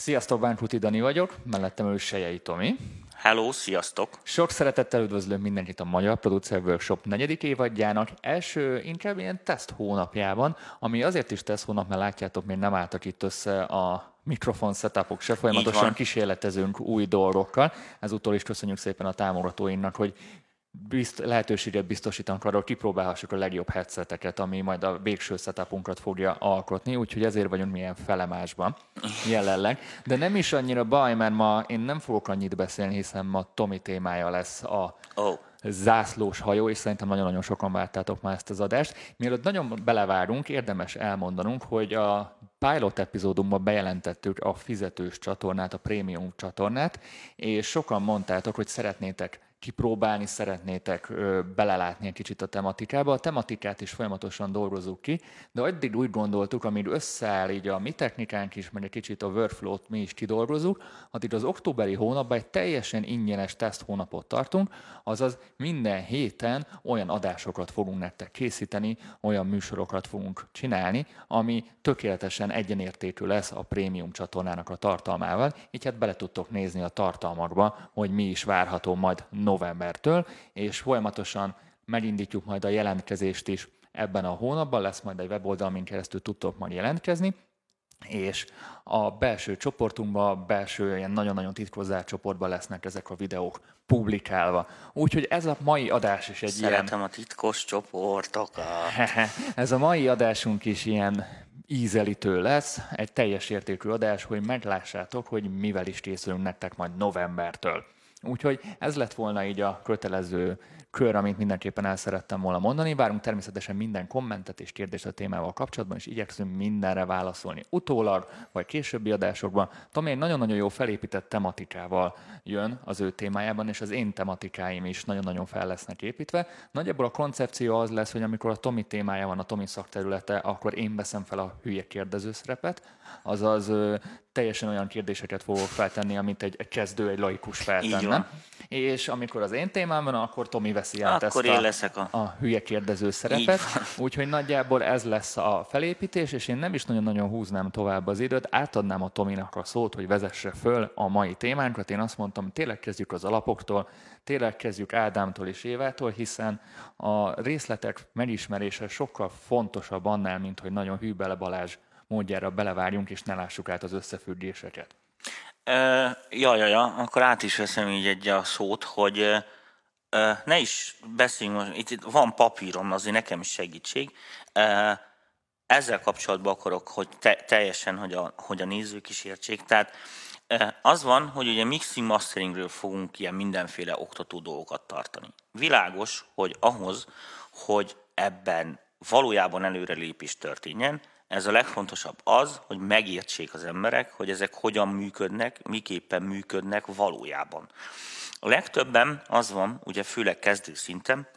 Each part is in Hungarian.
Sziasztok, Bánkuti Dani vagyok, mellettem ő Sejei Tomi. Hello, sziasztok! Sok szeretettel üdvözlök mindenkit a Magyar Producer Workshop negyedik évadjának első, inkább ilyen teszt hónapjában, ami azért is teszt hónap, mert látjátok, még nem álltak itt össze a mikrofon setupok se, folyamatosan kísérletezünk új dolgokkal. Ezúttal is köszönjük szépen a támogatóinknak, hogy bizt, lehetőséget biztosítanak arra, hogy kipróbálhassuk a legjobb headseteket, ami majd a végső setupunkat fogja alkotni, úgyhogy ezért vagyunk milyen felemásban jelenleg. De nem is annyira baj, mert ma én nem fogok annyit beszélni, hiszen ma Tomi témája lesz a oh. zászlós hajó, és szerintem nagyon-nagyon sokan vártátok már ezt az adást. Mielőtt nagyon belevárunk, érdemes elmondanunk, hogy a pilot epizódunkban bejelentettük a fizetős csatornát, a prémium csatornát, és sokan mondtátok, hogy szeretnétek kipróbálni, szeretnétek belelátni egy kicsit a tematikába. A tematikát is folyamatosan dolgozzuk ki, de addig úgy gondoltuk, amíg összeáll így a mi technikánk is, meg egy kicsit a workflow-t mi is kidolgozzuk, addig az októberi hónapban egy teljesen ingyenes teszt hónapot tartunk, azaz minden héten olyan adásokat fogunk nektek készíteni, olyan műsorokat fogunk csinálni, ami tökéletesen egyenértékű lesz a prémium csatornának a tartalmával, így hát bele tudtok nézni a tartalmakba, hogy mi is várható majd novembertől, és folyamatosan megindítjuk majd a jelentkezést is ebben a hónapban, lesz majd egy weboldal, amin keresztül tudtok majd jelentkezni, és a belső csoportunkban, a belső ilyen nagyon-nagyon titkozált csoportban lesznek ezek a videók publikálva. Úgyhogy ez a mai adás is egy Szeretem ilyen... Szeretem a titkos csoportokat. ez a mai adásunk is ilyen ízelítő lesz, egy teljes értékű adás, hogy meglássátok, hogy mivel is készülünk nektek majd novembertől. Úgyhogy ez lett volna így a kötelező kör, amit mindenképpen el szerettem volna mondani. Várunk természetesen minden kommentet és kérdést a témával kapcsolatban, és igyekszünk mindenre válaszolni utólag, vagy későbbi adásokban. Tomi egy nagyon-nagyon jó felépített tematikával jön az ő témájában, és az én tematikáim is nagyon-nagyon fel lesznek építve. Nagyjából a koncepció az lesz, hogy amikor a Tomi témája van, a Tomi szakterülete, akkor én veszem fel a hülye kérdező szerepet, azaz teljesen olyan kérdéseket fogok feltenni, amit egy, egy kezdő, egy laikus feltenne. És amikor az én témám van, akkor Tomi veszi át akkor ezt a, leszek a... a hülye kérdező szerepet. Úgyhogy nagyjából ez lesz a felépítés, és én nem is nagyon-nagyon húznám tovább az időt, átadnám a Tominak a szót, hogy vezesse föl a mai témánkat. Én azt mondtam, tényleg kezdjük az alapoktól, tényleg kezdjük Ádámtól és Évától, hiszen a részletek megismerése sokkal fontosabb annál, mint hogy nagyon hű bele Balázs módjára belevárjunk, és ne lássuk át az összefüggéseket. Ja, ja, ja, akkor át is veszem így egy a szót, hogy ne is beszéljünk, itt, itt van papírom, azért nekem is segítség. Ezzel kapcsolatban akarok, hogy te, teljesen, hogy a, hogy a nézők is értsék. Tehát az van, hogy ugye mixing masteringről fogunk ilyen mindenféle oktató dolgokat tartani. Világos, hogy ahhoz, hogy ebben valójában előrelépés történjen, ez a legfontosabb az, hogy megértsék az emberek, hogy ezek hogyan működnek, miképpen működnek valójában. A legtöbben az van, ugye főleg kezdő szinten,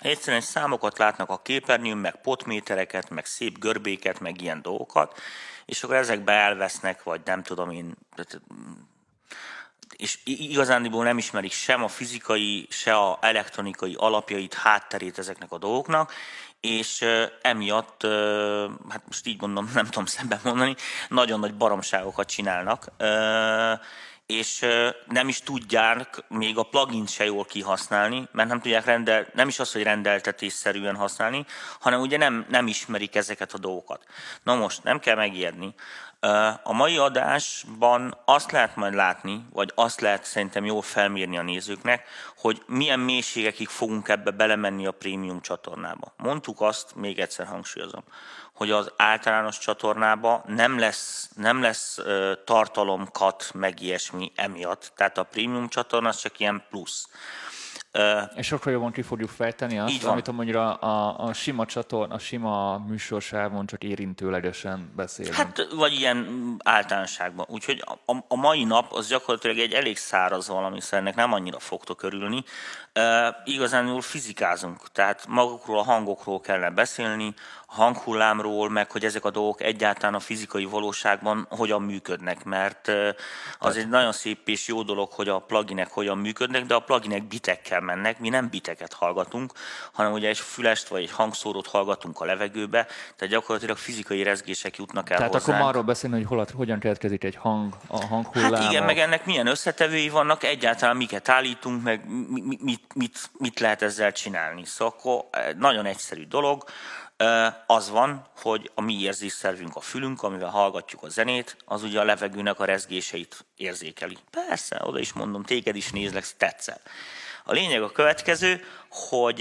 egyszerűen számokat látnak a képernyőn, meg potmétereket, meg szép görbéket, meg ilyen dolgokat, és akkor ezekbe elvesznek, vagy nem tudom én, és igazándiból nem ismerik sem a fizikai, se a elektronikai alapjait, hátterét ezeknek a dolgoknak, és emiatt, hát most így mondom, nem tudom szemben mondani, nagyon nagy baromságokat csinálnak, és nem is tudják még a plugin se jól kihasználni, mert nem tudják rendel, nem is az, hogy rendeltetésszerűen használni, hanem ugye nem, nem ismerik ezeket a dolgokat. Na most, nem kell megijedni. A mai adásban azt lehet majd látni, vagy azt lehet szerintem jól felmérni a nézőknek, hogy milyen mélységekig fogunk ebbe belemenni a prémium csatornába. Mondtuk azt, még egyszer hangsúlyozom, hogy az általános csatornába nem lesz, nem lesz tartalomkat, meg ilyesmi emiatt. Tehát a prémium csatorna az csak ilyen plusz. És sokkal jobban ki fogjuk fejteni azt, amit mondjuk a, a, sima csatorn, a sima műsorsávon csak érintőlegesen beszélünk. Hát, vagy ilyen általánosságban. Úgyhogy a, a mai nap az gyakorlatilag egy elég száraz valami, szernek nem annyira fogtok örülni. Uh, igazán fizikázunk, tehát magukról a hangokról kellene beszélni, hanghullámról, meg hogy ezek a dolgok egyáltalán a fizikai valóságban hogyan működnek, mert az egy nagyon szép és jó dolog, hogy a pluginek hogyan működnek, de a pluginek bitekkel mennek, mi nem biteket hallgatunk, hanem ugye egy fülest vagy egy hangszórót hallgatunk a levegőbe, tehát gyakorlatilag fizikai rezgések jutnak el Tehát hozzánk. akkor arról beszélni, hogy hol, hogyan keletkezik egy hang, a hanghullám. Hát igen, meg ennek milyen összetevői vannak, egyáltalán miket állítunk, meg mit, mit, mit, mit lehet ezzel csinálni. Szóval akkor nagyon egyszerű dolog. Az van, hogy a mi érzésszervünk, a fülünk, amivel hallgatjuk a zenét, az ugye a levegőnek a rezgéseit érzékeli. Persze, oda is mondom, téged is nézlek, tetszel. A lényeg a következő, hogy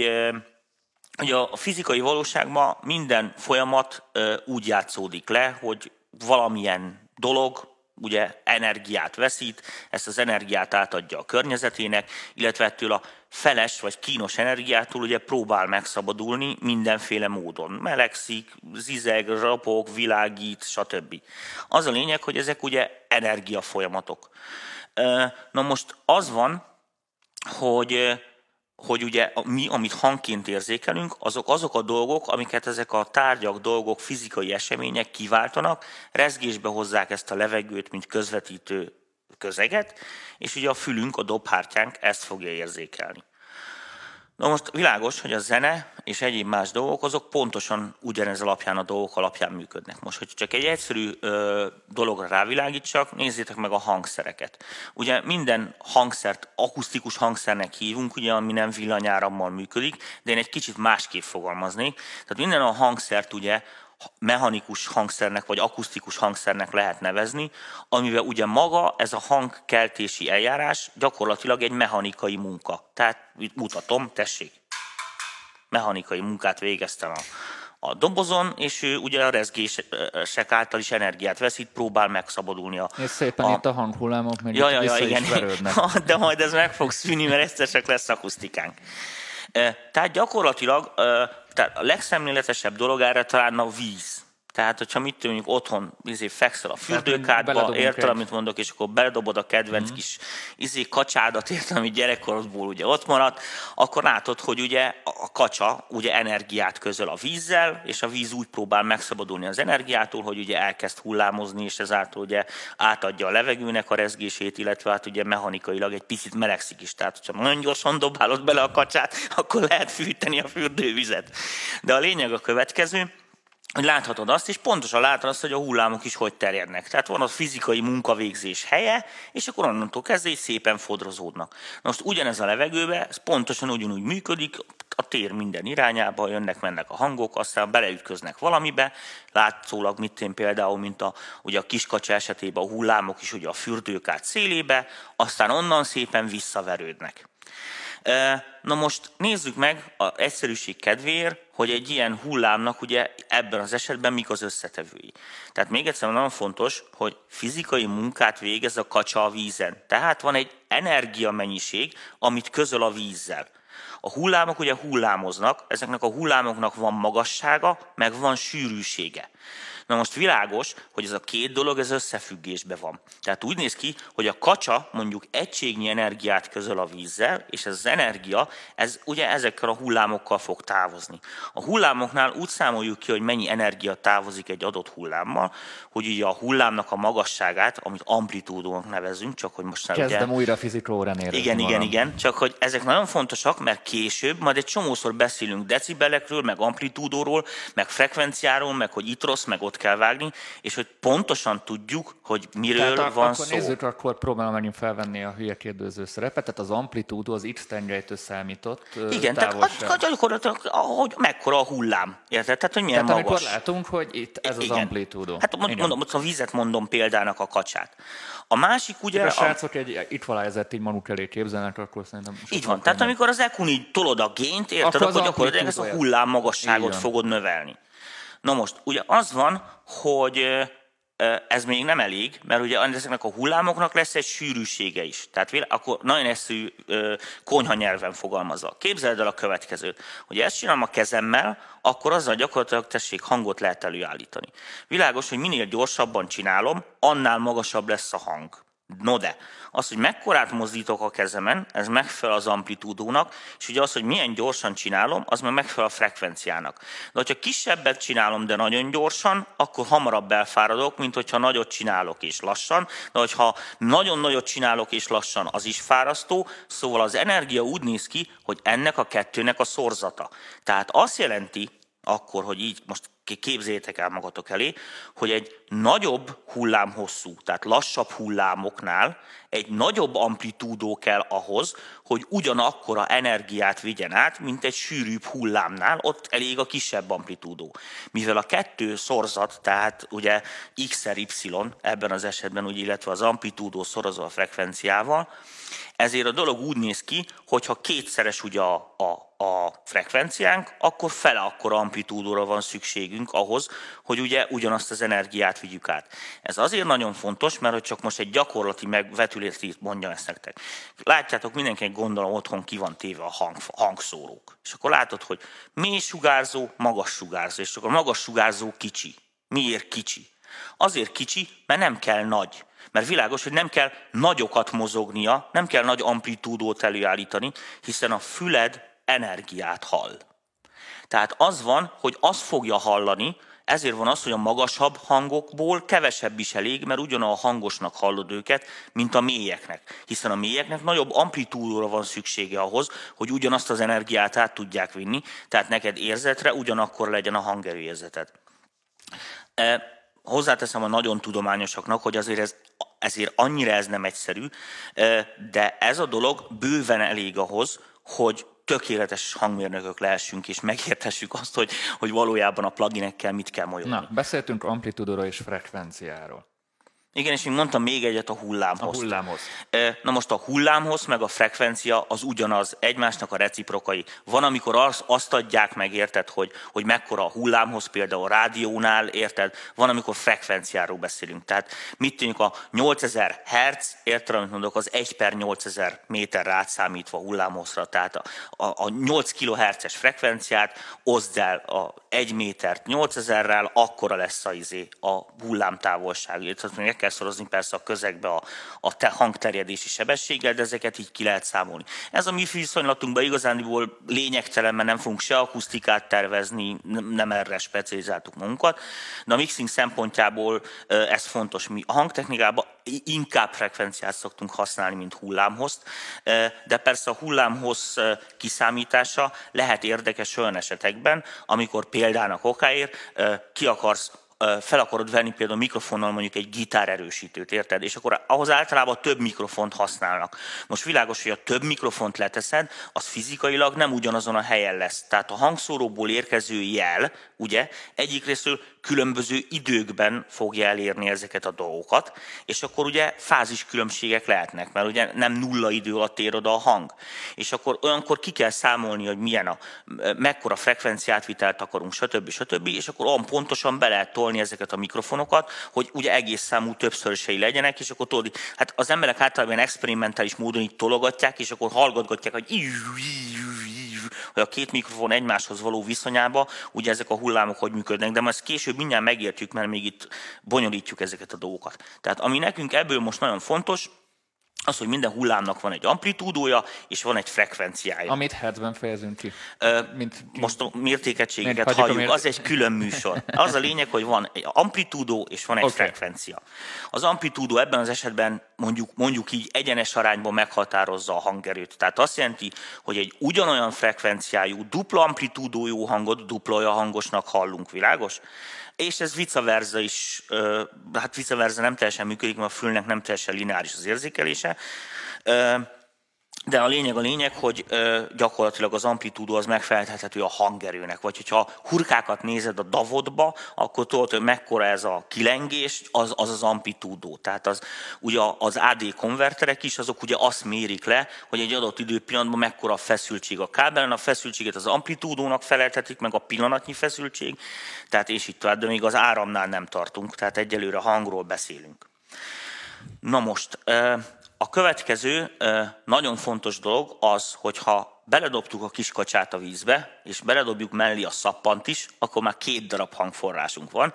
ugye a fizikai valóságban minden folyamat úgy játszódik le, hogy valamilyen dolog, ugye energiát veszít, ezt az energiát átadja a környezetének, illetve ettől a feles vagy kínos energiától ugye próbál megszabadulni mindenféle módon. Melegszik, zizeg, rapok, világít, stb. Az a lényeg, hogy ezek ugye energiafolyamatok. Na most az van, hogy hogy ugye mi, amit hangként érzékelünk, azok azok a dolgok, amiket ezek a tárgyak, dolgok, fizikai események kiváltanak, rezgésbe hozzák ezt a levegőt, mint közvetítő közeget, és ugye a fülünk, a dobhártyánk ezt fogja érzékelni. Na most világos, hogy a zene és egyéb más dolgok, azok pontosan ugyanez alapján a dolgok alapján működnek. Most, hogy csak egy egyszerű ö, dologra rávilágítsak, nézzétek meg a hangszereket. Ugye minden hangszert akusztikus hangszernek hívunk, ugye, ami nem villanyárammal működik, de én egy kicsit másképp fogalmaznék. Tehát minden a hangszert ugye mechanikus hangszernek vagy akusztikus hangszernek lehet nevezni, amivel ugye maga ez a hangkeltési eljárás gyakorlatilag egy mechanikai munka. Tehát mutatom, tessék, mechanikai munkát végeztem a, a dobozon, és ő ugye a rezgések által is energiát veszít, próbál megszabadulni a... És szépen a... itt a hanghullámok meg ja, ja, ja, igen. De majd ez meg fog szűnni, mert egyszer csak lesz akusztikánk. Tehát gyakorlatilag tehát a legszemléletesebb dolog erre talán a víz. Tehát, hogyha mit mondjuk otthon izé, fekszel a fürdőkádba, érted, amit mondok, és akkor beledobod a kedvenc mm-hmm. kis izé, kacsádat, érted, ami gyerekkorodból ugye ott maradt, akkor látod, hogy ugye a kacsa ugye energiát közöl a vízzel, és a víz úgy próbál megszabadulni az energiától, hogy ugye elkezd hullámozni, és ezáltal ugye átadja a levegőnek a rezgését, illetve hát ugye mechanikailag egy picit melegszik is. Tehát, ha nagyon gyorsan dobálod bele a kacsát, akkor lehet fűteni a fürdővizet. De a lényeg a következő, hogy láthatod azt, és pontosan látod azt, hogy a hullámok is hogy terjednek. Tehát van a fizikai munkavégzés helye, és akkor onnantól kezdve szépen fodrozódnak. Na most ugyanez a levegőbe, ez pontosan ugyanúgy működik, a tér minden irányába jönnek-mennek a hangok, aztán beleütköznek valamibe, látszólag mit én például, mint a, ugye a kiskacsa esetében a hullámok is ugye a fürdőkát szélébe, aztán onnan szépen visszaverődnek. Na most nézzük meg a egyszerűség kedvéért, hogy egy ilyen hullámnak ugye ebben az esetben mik az összetevői. Tehát még egyszer nagyon fontos, hogy fizikai munkát végez a kacsa a vízen. Tehát van egy energiamennyiség, amit közöl a vízzel. A hullámok ugye hullámoznak, ezeknek a hullámoknak van magassága, meg van sűrűsége. Na most világos, hogy ez a két dolog ez összefüggésben van. Tehát úgy néz ki, hogy a kacsa mondjuk egységnyi energiát közöl a vízzel, és ez az energia, ez ugye ezekkel a hullámokkal fog távozni. A hullámoknál úgy számoljuk ki, hogy mennyi energia távozik egy adott hullámmal, hogy ugye a hullámnak a magasságát, amit amplitúdónak nevezünk, csak hogy most Kezdem ugye, újra fizikórán érezni Igen, magam. igen, igen, csak hogy ezek nagyon fontosak, mert később majd egy csomószor beszélünk decibelekről, meg amplitúdóról, meg frekvenciáról, meg hogy itt rossz, meg ott kell vágni, és hogy pontosan tudjuk, hogy miről tehát van akkor szó. Nézzük, akkor próbálom megint felvenni a hülye kérdőző szerepet. Tehát az amplitúdó az x tengelytől számított Igen, tehát gyakorlatilag, hogy mekkora a hullám. Érted? Tehát, hogy milyen tehát magas. amikor látunk, hogy itt ez az amplitúdó. Hát mond, mondom, a vizet mondom példának a kacsát. A másik ugye... A srácok egy itt így maguk elé képzelnek, akkor szerintem... Így van. Tehát amikor az ekun így tolod a gént, érted, akkor, akkor gyakorlatilag ezt a hullám magasságot fogod növelni. Na most, ugye az van, hogy ez még nem elég, mert ugye ezeknek a hullámoknak lesz egy sűrűsége is. Tehát akkor nagyon eszű konyha nyelven fogalmazva. Képzeld el a következőt, hogy ezt csinálom a kezemmel, akkor azzal gyakorlatilag tessék hangot lehet előállítani. Világos, hogy minél gyorsabban csinálom, annál magasabb lesz a hang. No de, az, hogy mekkorát mozdítok a kezemen, ez megfelel az amplitúdónak, és ugye az, hogy milyen gyorsan csinálom, az meg megfelel a frekvenciának. De hogyha kisebbet csinálom, de nagyon gyorsan, akkor hamarabb elfáradok, mint hogyha nagyot csinálok és lassan. De hogyha nagyon nagyot csinálok és lassan, az is fárasztó, szóval az energia úgy néz ki, hogy ennek a kettőnek a szorzata. Tehát azt jelenti, akkor, hogy így most képzétek el magatok elé, hogy egy nagyobb hullámhosszú, tehát lassabb hullámoknál egy nagyobb amplitúdó kell ahhoz, hogy ugyanakkora energiát vigyen át, mint egy sűrűbb hullámnál, ott elég a kisebb amplitúdó. Mivel a kettő szorzat, tehát ugye x y ebben az esetben, ugye, illetve az amplitúdó szorozva a frekvenciával, ezért a dolog úgy néz ki, hogy ha kétszeres ugye a, a, a frekvenciánk, akkor fele akkor amplitúdóra van szükségünk ahhoz, hogy ugye ugyanazt az energiát vigyük át. Ez azért nagyon fontos, mert hogy csak most egy gyakorlati megvetülését mondja ezt nektek. Látjátok, mindenkinek gondolom otthon ki van téve a hang, hangszórók. És akkor látod, hogy mély sugárzó, magas sugárzó, és akkor magas sugárzó kicsi. Miért kicsi? Azért kicsi, mert nem kell nagy. Mert világos, hogy nem kell nagyokat mozognia, nem kell nagy amplitúdót előállítani, hiszen a füled energiát hall. Tehát az van, hogy azt fogja hallani, ezért van az, hogy a magasabb hangokból kevesebb is elég, mert ugyanolyan hangosnak hallod őket, mint a mélyeknek. Hiszen a mélyeknek nagyobb amplitúdóra van szüksége ahhoz, hogy ugyanazt az energiát át tudják vinni, tehát neked érzetre ugyanakkor legyen a hangerőérzeted. E, hozzáteszem a nagyon tudományosaknak, hogy azért ez, ezért annyira ez nem egyszerű, e, de ez a dolog bőven elég ahhoz, hogy tökéletes hangmérnökök lehessünk, és megértessük azt, hogy, hogy valójában a pluginekkel mit kell molyogni. Na, beszéltünk amplitúdóról és frekvenciáról. Igen, és még mondtam még egyet a hullámhoz. A hullámhoz. Na most a hullámhoz meg a frekvencia az ugyanaz, egymásnak a reciprokai. Van, amikor az, azt adják meg, érted, hogy, hogy mekkora a hullámhoz, például a rádiónál, érted? Van, amikor frekvenciáról beszélünk. Tehát mit tűnik a 8000 Hz, érted, amit mondok, az 1 per 8000 méter átszámítva hullámhozra. Tehát a, a, a 8 kHz-es frekvenciát oszd el a 1 métert 8000-rel, akkora lesz a, izé, a hullámtávolság. Érted? Kell szorozni persze a közegbe a, a te hangterjedési sebességgel, de ezeket így ki lehet számolni. Ez a mi viszonylatunkban igazániból lényegtelen, mert nem fogunk se akusztikát tervezni, nem erre specializáltuk magunkat, de a mixing szempontjából ez fontos. Mi a hangtechnikában inkább frekvenciát szoktunk használni, mint hullámhoz, de persze a hullámhoz kiszámítása lehet érdekes olyan esetekben, amikor példának okáért ki akarsz fel akarod venni például mikrofonnal mondjuk egy gitár erősítőt, érted? És akkor ahhoz általában több mikrofont használnak. Most világos, hogy a több mikrofont leteszed, az fizikailag nem ugyanazon a helyen lesz. Tehát a hangszóróból érkező jel, ugye, egyik részről különböző időkben fogja elérni ezeket a dolgokat, és akkor ugye fázis különbségek lehetnek, mert ugye nem nulla idő alatt ér oda a hang. És akkor olyankor ki kell számolni, hogy milyen a, mekkora frekvenciátvitelt akarunk, stb. stb. És akkor olyan pontosan be lehet tolni ezeket a mikrofonokat, hogy ugye egész számú többszörösei legyenek, és akkor tudod, hát az emberek általában experimentális módon így tologatják, és akkor hallgatgatják, hogy hogy a két mikrofon egymáshoz való viszonyába, ugye ezek a hullámok hogy működnek, de majd később mindjárt megértjük, mert még itt bonyolítjuk ezeket a dolgokat. Tehát ami nekünk ebből most nagyon fontos, az, hogy minden hullámnak van egy amplitúdója, és van egy frekvenciája. Amit hertzben fejezünk ki. Ö, Mint, most a mértékegységeket halljuk, mért... az egy külön műsor. Az a lényeg, hogy van egy amplitúdó, és van egy okay. frekvencia. Az amplitúdó ebben az esetben mondjuk, mondjuk így egyenes arányban meghatározza a hangerőt. Tehát azt jelenti, hogy egy ugyanolyan frekvenciájú, dupla amplitúdójú hangot dupla olyan hangosnak hallunk, világos? És ez vice is, hát vice nem teljesen működik, mert a fülnek nem teljesen lineáris az érzékelése. De a lényeg a lényeg, hogy ö, gyakorlatilag az amplitúdó az megfelelhető a hangerőnek. Vagy hogyha hurkákat nézed a davodba, akkor tudod, hogy mekkora ez a kilengés, az az, az amplitúdó. Tehát az, ugye az AD konverterek is, azok ugye azt mérik le, hogy egy adott időpillanatban mekkora a feszültség a kábelen, a feszültséget az amplitúdónak feleltetik, meg a pillanatnyi feszültség, tehát és itt tovább, de még az áramnál nem tartunk, tehát egyelőre hangról beszélünk. Na most, a következő nagyon fontos dolog az, hogyha beledobtuk a kiskacsát a vízbe, és beledobjuk mellé a szappant is, akkor már két darab hangforrásunk van.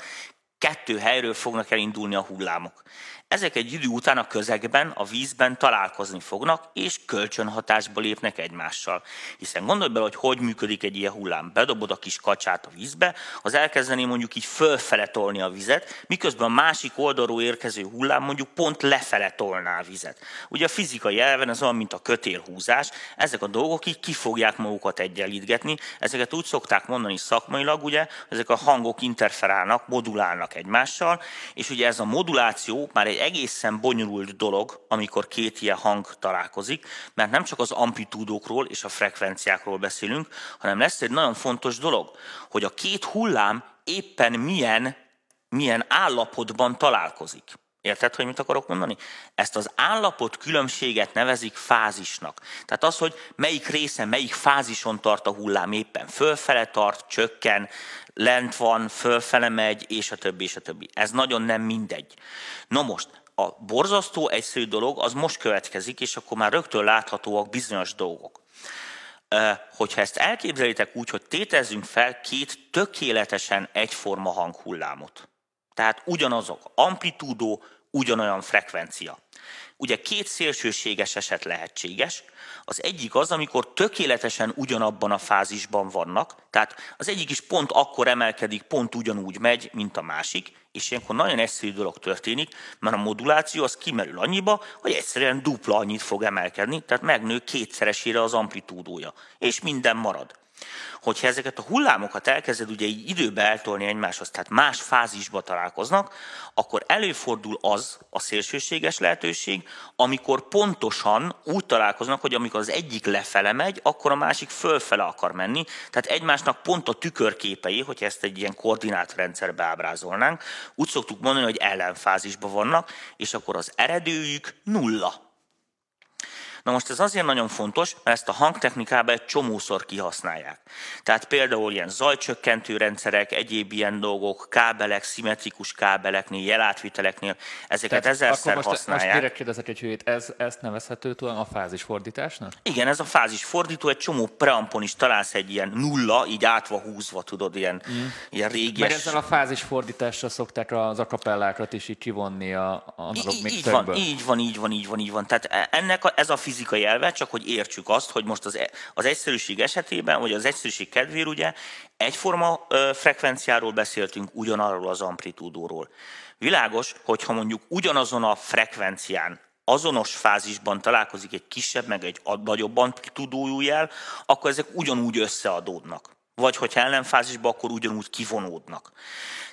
kettő helyről fognak elindulni a hullámok. Ezek egy idő után a közegben, a vízben találkozni fognak, és kölcsönhatásba lépnek egymással. Hiszen gondolj bele, hogy hogy működik egy ilyen hullám. Bedobod a kis kacsát a vízbe, az elkezdené mondjuk így fölfele tolni a vizet, miközben a másik oldalról érkező hullám mondjuk pont lefele tolná a vizet. Ugye a fizikai elven ez olyan, mint a kötélhúzás, ezek a dolgok így ki fogják magukat egyenlítgetni, ezeket úgy szokták mondani szakmailag, ugye, ezek a hangok interferálnak, modulálnak egymással, és ugye ez a moduláció már egy egy egészen bonyolult dolog, amikor két ilyen hang találkozik, mert nem csak az amplitúdókról és a frekvenciákról beszélünk, hanem lesz egy nagyon fontos dolog, hogy a két hullám éppen milyen, milyen állapotban találkozik. Érted, hogy mit akarok mondani? Ezt az állapot különbséget nevezik fázisnak. Tehát az, hogy melyik része, melyik fázison tart a hullám éppen, fölfele tart, csökken, lent van, fölfele megy, és a többi, és a többi. Ez nagyon nem mindegy. No most, a borzasztó egyszerű dolog az most következik, és akkor már rögtön láthatóak bizonyos dolgok. Hogyha ezt elképzelitek úgy, hogy tétezzünk fel két tökéletesen egyforma hanghullámot. Tehát ugyanazok, amplitúdó, ugyanolyan frekvencia. Ugye két szélsőséges eset lehetséges. Az egyik az, amikor tökéletesen ugyanabban a fázisban vannak, tehát az egyik is pont akkor emelkedik, pont ugyanúgy megy, mint a másik, és ilyenkor nagyon egyszerű dolog történik, mert a moduláció az kimerül annyiba, hogy egyszerűen dupla annyit fog emelkedni, tehát megnő kétszeresére az amplitúdója, és minden marad hogyha ezeket a hullámokat elkezded ugye így időbe eltolni egymáshoz, tehát más fázisba találkoznak, akkor előfordul az a szélsőséges lehetőség, amikor pontosan úgy találkoznak, hogy amikor az egyik lefele megy, akkor a másik fölfele akar menni, tehát egymásnak pont a tükörképei, hogyha ezt egy ilyen koordinátrendszerbe ábrázolnánk, úgy szoktuk mondani, hogy ellenfázisban vannak, és akkor az eredőjük nulla Na most ez azért nagyon fontos, mert ezt a hangtechnikában egy csomószor kihasználják. Tehát például ilyen zajcsökkentő rendszerek, egyéb ilyen dolgok, kábelek, szimmetrikus kábeleknél, jelátviteleknél, ezeket Tehát ezerszer most, használják. Most kérdezek egy hülyét, ez, ezt nevezhető tudom a fázisfordításnak? Igen, ez a fázisfordító, egy csomó preampon is találsz egy ilyen nulla, így átva húzva, tudod, ilyen, mm. ilyen régies... Meg ezzel a fázisfordítással szokták az akapellákat is így kivonni a, a így, így van, így van, így van, így van, így van. Tehát e- ennek a, ez a fizikai elve, csak hogy értsük azt, hogy most az, e- az egyszerűség esetében, vagy az egyszerűség kedvéért ugye egyforma frekvenciáról beszéltünk, ugyanarról az amplitúdóról. Világos, hogyha mondjuk ugyanazon a frekvencián azonos fázisban találkozik egy kisebb, meg egy nagyobb amplitúdójú jel, akkor ezek ugyanúgy összeadódnak. Vagy hogyha ellenfázisban, akkor ugyanúgy kivonódnak.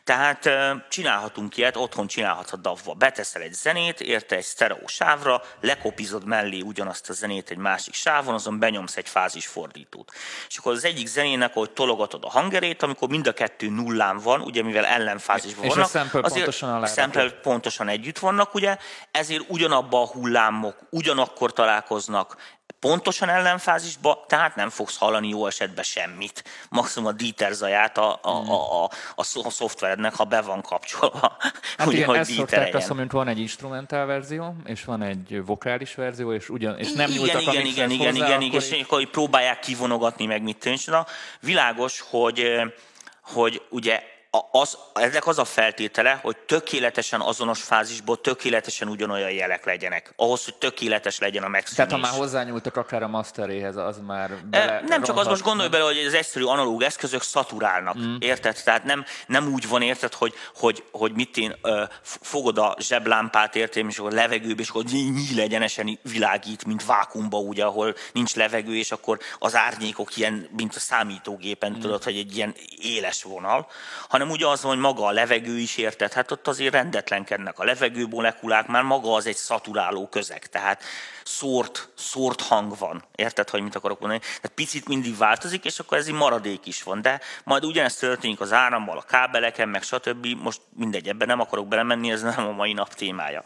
Tehát csinálhatunk ilyet, otthon csinálhatod DAV-ba. Beteszel egy zenét, érte egy sztereó sávra, lekopizod mellé ugyanazt a zenét egy másik sávon, azon benyomsz egy fázisfordítót. És akkor az egyik zenének, hogy tologatod a hangerét, amikor mind a kettő nullán van, ugye mivel ellenfázisban és vannak. És a sample pontosan a sample pontosan együtt vannak, ugye, ezért ugyanabban a hullámok ugyanakkor találkoznak, pontosan ellenfázisba, tehát nem fogsz hallani jó esetben semmit. Maximum a díter zaját a, a, a, a, a szoftverednek, ha be van kapcsolva. Hát ugye, igen, ezt szokták azt, hogy van egy instrumentál verzió, és van egy vokális verzió, és, ugyan, és nem igen, nyúltak igen, igen, igen, igen, igen, igen, és akkor próbálják kivonogatni meg mit tűncs. Világos, hogy, hogy ugye az, ezek az a feltétele, hogy tökéletesen azonos fázisból tökéletesen ugyanolyan jelek legyenek. Ahhoz, hogy tökéletes legyen a megszűnés. Tehát ha már hozzányúltak akár a masteréhez, az már bele Nem csak az, most gondolj bele, hogy az egyszerű analóg eszközök szaturálnak, mm. érted? Tehát nem, nem úgy van, érted, hogy, hogy, hogy mit én ö, fogod a zseblámpát, érted, és akkor levegőbe, és akkor nyíl egyenesen világít, mint vákumba, ugye, ahol nincs levegő, és akkor az árnyékok ilyen, mint a számítógépen, mm. tudod, hogy egy ilyen éles vonal, hanem hanem ugye az, hogy maga a levegő is érted, hát ott azért rendetlenkednek a levegő molekulák, már maga az egy szaturáló közeg, tehát szórt, szórt hang van, érted, hogy mit akarok mondani? Tehát picit mindig változik, és akkor ez egy maradék is van, de majd ugyanezt történik az árammal, a kábeleken, meg stb. Most mindegy, ebben nem akarok belemenni, ez nem a mai nap témája.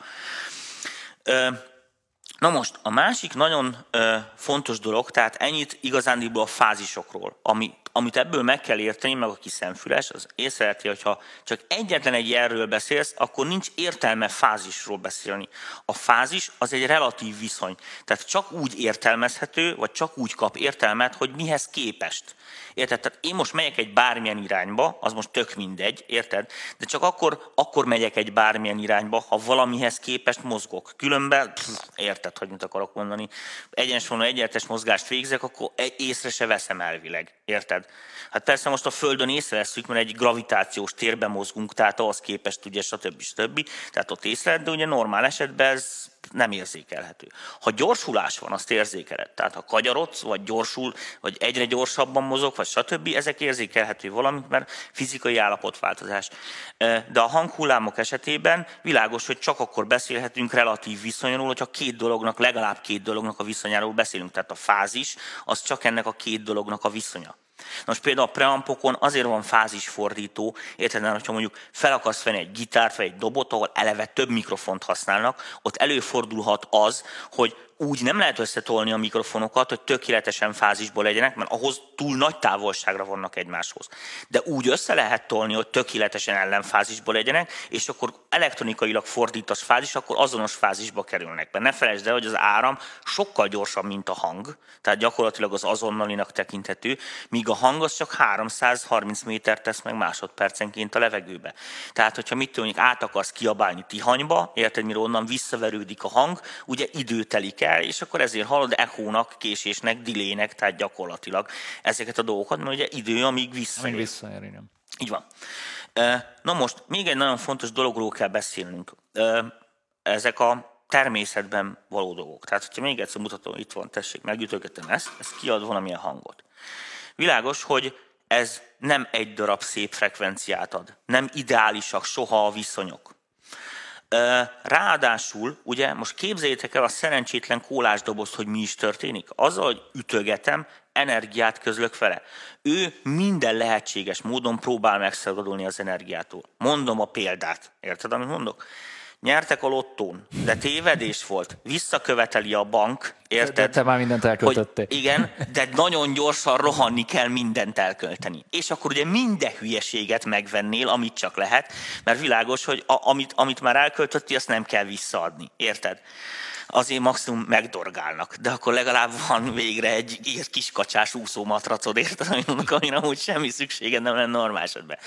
Na most, a másik nagyon ö, fontos dolog, tehát ennyit igazándiból a fázisokról, ami amit ebből meg kell érteni, meg aki szemfüles, az észreveti, hogyha csak egyetlen egy jelről beszélsz, akkor nincs értelme fázisról beszélni. A fázis az egy relatív viszony. Tehát csak úgy értelmezhető, vagy csak úgy kap értelmet, hogy mihez képest. Érted? Tehát én most megyek egy bármilyen irányba, az most tök mindegy, érted? De csak akkor, akkor megyek egy bármilyen irányba, ha valamihez képest mozgok. Különben, pff, érted, hogy mit akarok mondani. Egyensúlyú egyeltes mozgást végzek, akkor észre se veszem elvileg. Érted? Hát persze most a Földön észreveszünk, mert egy gravitációs térben mozgunk, tehát ahhoz képest ugye stb. stb. Tehát ott észre, de ugye normál esetben ez nem érzékelhető. Ha gyorsulás van, azt érzékeled. Tehát ha kagyarodsz, vagy gyorsul, vagy egyre gyorsabban mozog, vagy stb., ezek érzékelhető valamit, mert fizikai állapotváltozás. De a hanghullámok esetében világos, hogy csak akkor beszélhetünk relatív viszonyról, hogyha két dolognak, legalább két dolognak a viszonyáról beszélünk. Tehát a fázis, az csak ennek a két dolognak a viszonya. Most például a preampokon azért van fázisfordító, érted, hogyha mondjuk fel akarsz venni egy gitárt vagy egy dobot, ahol eleve több mikrofont használnak, ott előfordulhat az, hogy úgy nem lehet összetolni a mikrofonokat, hogy tökéletesen fázisból legyenek, mert ahhoz túl nagy távolságra vannak egymáshoz. De úgy össze lehet tolni, hogy tökéletesen ellenfázisból legyenek, és akkor elektronikailag fordítasz fázis, akkor azonos fázisba kerülnek be. Ne felejtsd el, hogy az áram sokkal gyorsabb, mint a hang, tehát gyakorlatilag az azonnalinak tekinthető, míg a hang az csak 330 méter tesz meg másodpercenként a levegőbe. Tehát, hogyha mit tudjuk, át akarsz kiabálni Tihanyba, érted, mire onnan visszaverődik a hang, ugye idő telik el, és akkor ezért hallod echónak, késésnek, dilének, tehát gyakorlatilag ezeket a dolgokat, mert ugye idő, amíg visszaér. Amíg visszaér, igen. Így van. Na most, még egy nagyon fontos dologról kell beszélnünk. Ezek a természetben való dolgok. Tehát, hogyha még egyszer mutatom, itt van, tessék, megütögetem ezt, ez kiad valamilyen hangot. Világos, hogy ez nem egy darab szép frekvenciát ad. Nem ideálisak soha a viszonyok. Ráadásul, ugye, most képzeljétek el a szerencsétlen kólásdobozt, hogy mi is történik. Azzal, hogy ütögetem, energiát közlök vele. Ő minden lehetséges módon próbál megszabadulni az energiától. Mondom a példát. Érted, amit mondok? Nyertek a lottón, de tévedés volt, visszaköveteli a bank, érted? De te már mindent elköltöttél. Hogy igen, de nagyon gyorsan rohanni kell mindent elkölteni. És akkor ugye minden hülyeséget megvennél, amit csak lehet, mert világos, hogy a, amit, amit már elköltötti, azt nem kell visszaadni, érted? Azért maximum megdorgálnak, de akkor legalább van végre egy ilyen kis kacsás úszómatracod, érted, amire amúgy semmi szükséged nem lenne normál esetben.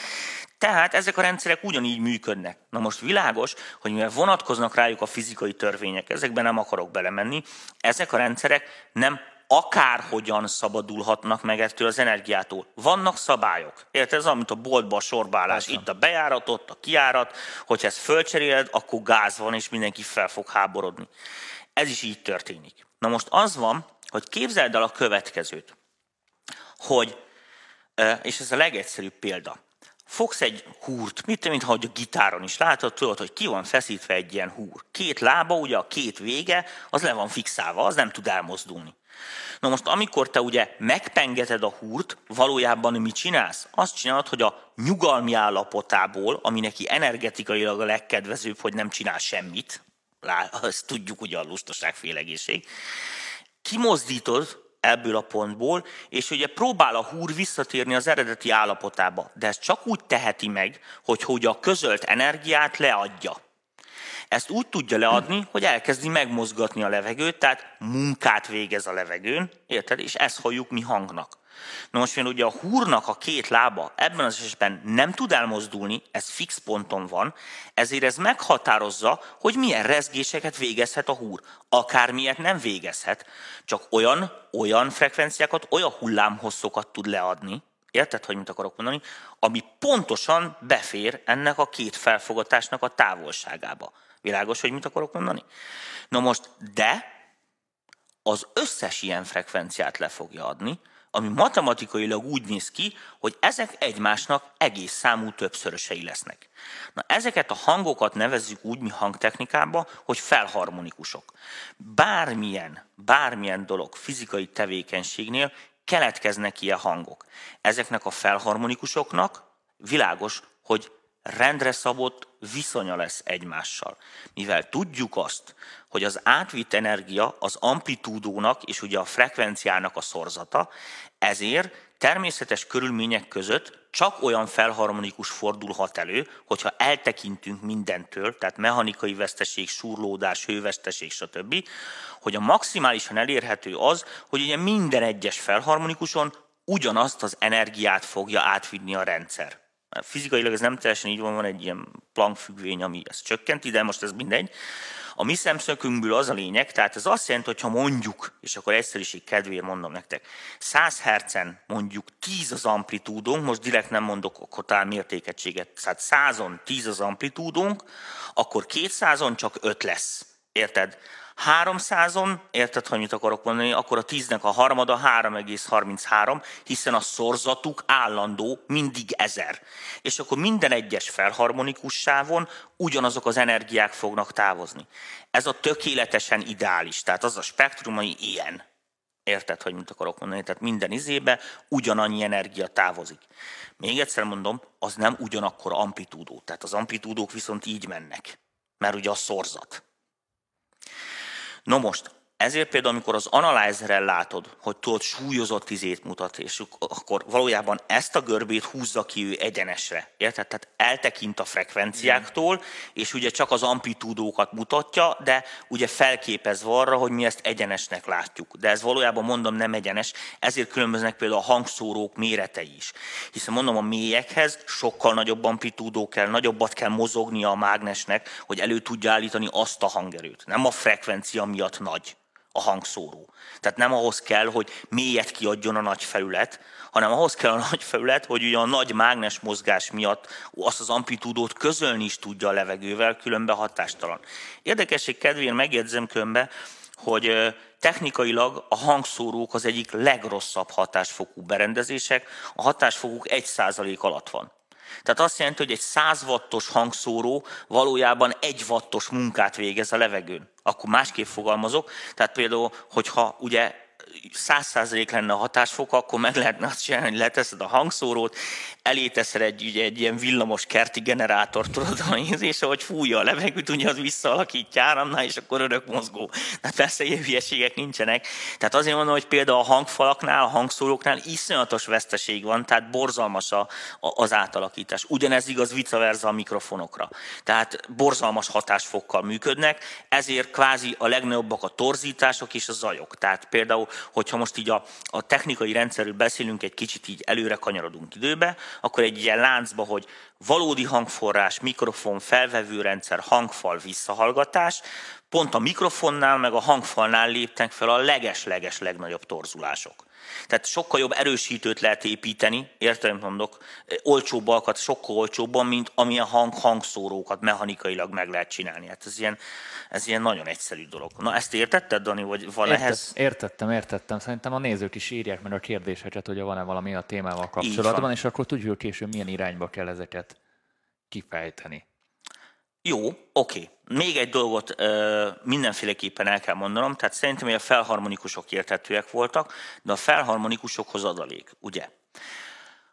Tehát ezek a rendszerek ugyanígy működnek. Na most világos, hogy mivel vonatkoznak rájuk a fizikai törvények, ezekben nem akarok belemenni, ezek a rendszerek nem akárhogyan szabadulhatnak meg ettől az energiától. Vannak szabályok. Érted? Ez amit a boltban a sorbálás. Itt a bejárat, ott a kiárat. Hogyha ezt fölcseréled, akkor gáz van, és mindenki fel fog háborodni. Ez is így történik. Na most az van, hogy képzeld el a következőt, hogy, és ez a legegyszerűbb példa, fogsz egy húrt, mit mint ahogy a gitáron is látod, tudod, hogy ki van feszítve egy ilyen húr. Két lába, ugye a két vége, az le van fixálva, az nem tud elmozdulni. Na most, amikor te ugye megpengeted a húrt, valójában mit csinálsz? Azt csinálod, hogy a nyugalmi állapotából, ami neki energetikailag a legkedvezőbb, hogy nem csinál semmit, ezt tudjuk ugye a lustaság félegészség, kimozdítod ebből a pontból, és ugye próbál a húr visszatérni az eredeti állapotába. De ez csak úgy teheti meg, hogy, hogy a közölt energiát leadja. Ezt úgy tudja leadni, hogy elkezdi megmozgatni a levegőt, tehát munkát végez a levegőn, érted? És ezt halljuk mi hangnak. Na most mivel ugye a húrnak a két lába ebben az esetben nem tud elmozdulni, ez fix ponton van, ezért ez meghatározza, hogy milyen rezgéseket végezhet a húr. Akármilyet nem végezhet, csak olyan, olyan frekvenciákat, olyan hullámhosszokat tud leadni, Érted, hogy mit akarok mondani? Ami pontosan befér ennek a két felfogatásnak a távolságába. Világos, hogy mit akarok mondani? Na most, de az összes ilyen frekvenciát le fogja adni, ami matematikailag úgy néz ki, hogy ezek egymásnak egész számú többszörösei lesznek. Na, ezeket a hangokat nevezzük úgy mi hangtechnikában, hogy felharmonikusok. Bármilyen, bármilyen dolog fizikai tevékenységnél keletkeznek ilyen hangok. Ezeknek a felharmonikusoknak világos, hogy rendre szabott viszonya lesz egymással. Mivel tudjuk azt, hogy az átvitt energia az amplitúdónak és ugye a frekvenciának a szorzata, ezért természetes körülmények között csak olyan felharmonikus fordulhat elő, hogyha eltekintünk mindentől, tehát mechanikai veszteség, surlódás, hőveszteség, stb., hogy a maximálisan elérhető az, hogy ugye minden egyes felharmonikuson ugyanazt az energiát fogja átvinni a rendszer. Fizikailag ez nem teljesen így van, van egy ilyen Planck függvény, ami ezt csökkenti, de most ez mindegy. A mi szemszögünkből az a lényeg, tehát ez azt jelenti, hogy ha mondjuk, és akkor egyszerűség kedvéért mondom nektek, 100 Hz-en mondjuk 10 az amplitúdunk, most direkt nem mondok okotál mértékegységet, tehát 100-on 10 az amplitúdunk, akkor 200-on csak 5 lesz. Érted? 300-on, érted, hogy mit akarok mondani, akkor a 10-nek a harmada 3,33, hiszen a szorzatuk állandó, mindig 1000. És akkor minden egyes felharmonikus sávon ugyanazok az energiák fognak távozni. Ez a tökéletesen ideális, tehát az a spektrum, ami ilyen. Érted, hogy mit akarok mondani? Tehát minden izébe ugyanannyi energia távozik. Még egyszer mondom, az nem ugyanakkor amplitúdó. Tehát az amplitúdók viszont így mennek. Mert ugye a szorzat. No most, ezért például, amikor az analyzeren látod, hogy tudod súlyozott izét mutat, és akkor valójában ezt a görbét húzza ki ő egyenesre. Érted? Tehát eltekint a frekvenciáktól, és ugye csak az amplitúdókat mutatja, de ugye felképezve arra, hogy mi ezt egyenesnek látjuk. De ez valójában mondom nem egyenes, ezért különböznek például a hangszórók méretei is. Hiszen mondom, a mélyekhez sokkal nagyobb amplitúdó kell, nagyobbat kell mozognia a mágnesnek, hogy elő tudja állítani azt a hangerőt. Nem a frekvencia miatt nagy a hangszóró. Tehát nem ahhoz kell, hogy mélyet kiadjon a nagy felület, hanem ahhoz kell a nagy felület, hogy ugye a nagy mágnes mozgás miatt azt az amplitúdót közölni is tudja a levegővel, különben hatástalan. Érdekesség kedvéért megjegyzem különben, hogy technikailag a hangszórók az egyik legrosszabb hatásfokú berendezések, a hatásfokuk 1% alatt van. Tehát azt jelenti, hogy egy 100 wattos hangszóró valójában egy wattos munkát végez a levegőn. Akkor másképp fogalmazok. Tehát például, hogyha ugye száz százalék lenne a hatásfok, akkor meg lehetne azt csinálni, hogy leteszed a hangszórót, elé teszel egy, ugye, egy ilyen villamos kerti generátor, tudod, és ahogy fújja a levegőt, ugye az visszaalakítja áramnál, és akkor örök mozgó. De persze ilyen hülyeségek nincsenek. Tehát azért mondom, hogy például a hangfalaknál, a hangszóróknál iszonyatos veszteség van, tehát borzalmas a, a, az átalakítás. Ugyanez igaz vice versa a mikrofonokra. Tehát borzalmas hatásfokkal működnek, ezért kvázi a legnagyobbak a torzítások és a zajok. Tehát például hogyha most így a, a technikai rendszerről beszélünk, egy kicsit így előre kanyarodunk időbe, akkor egy ilyen láncba, hogy valódi hangforrás, mikrofon, felvevőrendszer, hangfal, visszahallgatás, pont a mikrofonnál meg a hangfalnál léptek fel a leges-leges legnagyobb torzulások. Tehát sokkal jobb erősítőt lehet építeni, értem mondok, olcsóbbakat sokkal olcsóbban, mint amilyen hang hangszórókat mechanikailag meg lehet csinálni. Hát ez ilyen, ez ilyen nagyon egyszerű dolog. Na ezt értetted, Dani, vagy van Értett, ehhez? Értettem, értettem. Szerintem a nézők is írják meg a kérdéseket, hogy van-e valami a témával kapcsolatban, és akkor tudjuk később milyen irányba kell ezeket kifejteni. Jó, oké. Még egy dolgot ö, mindenféleképpen el kell mondanom, tehát szerintem, hogy a felharmonikusok érthetőek voltak, de a felharmonikusokhoz adalék, ugye?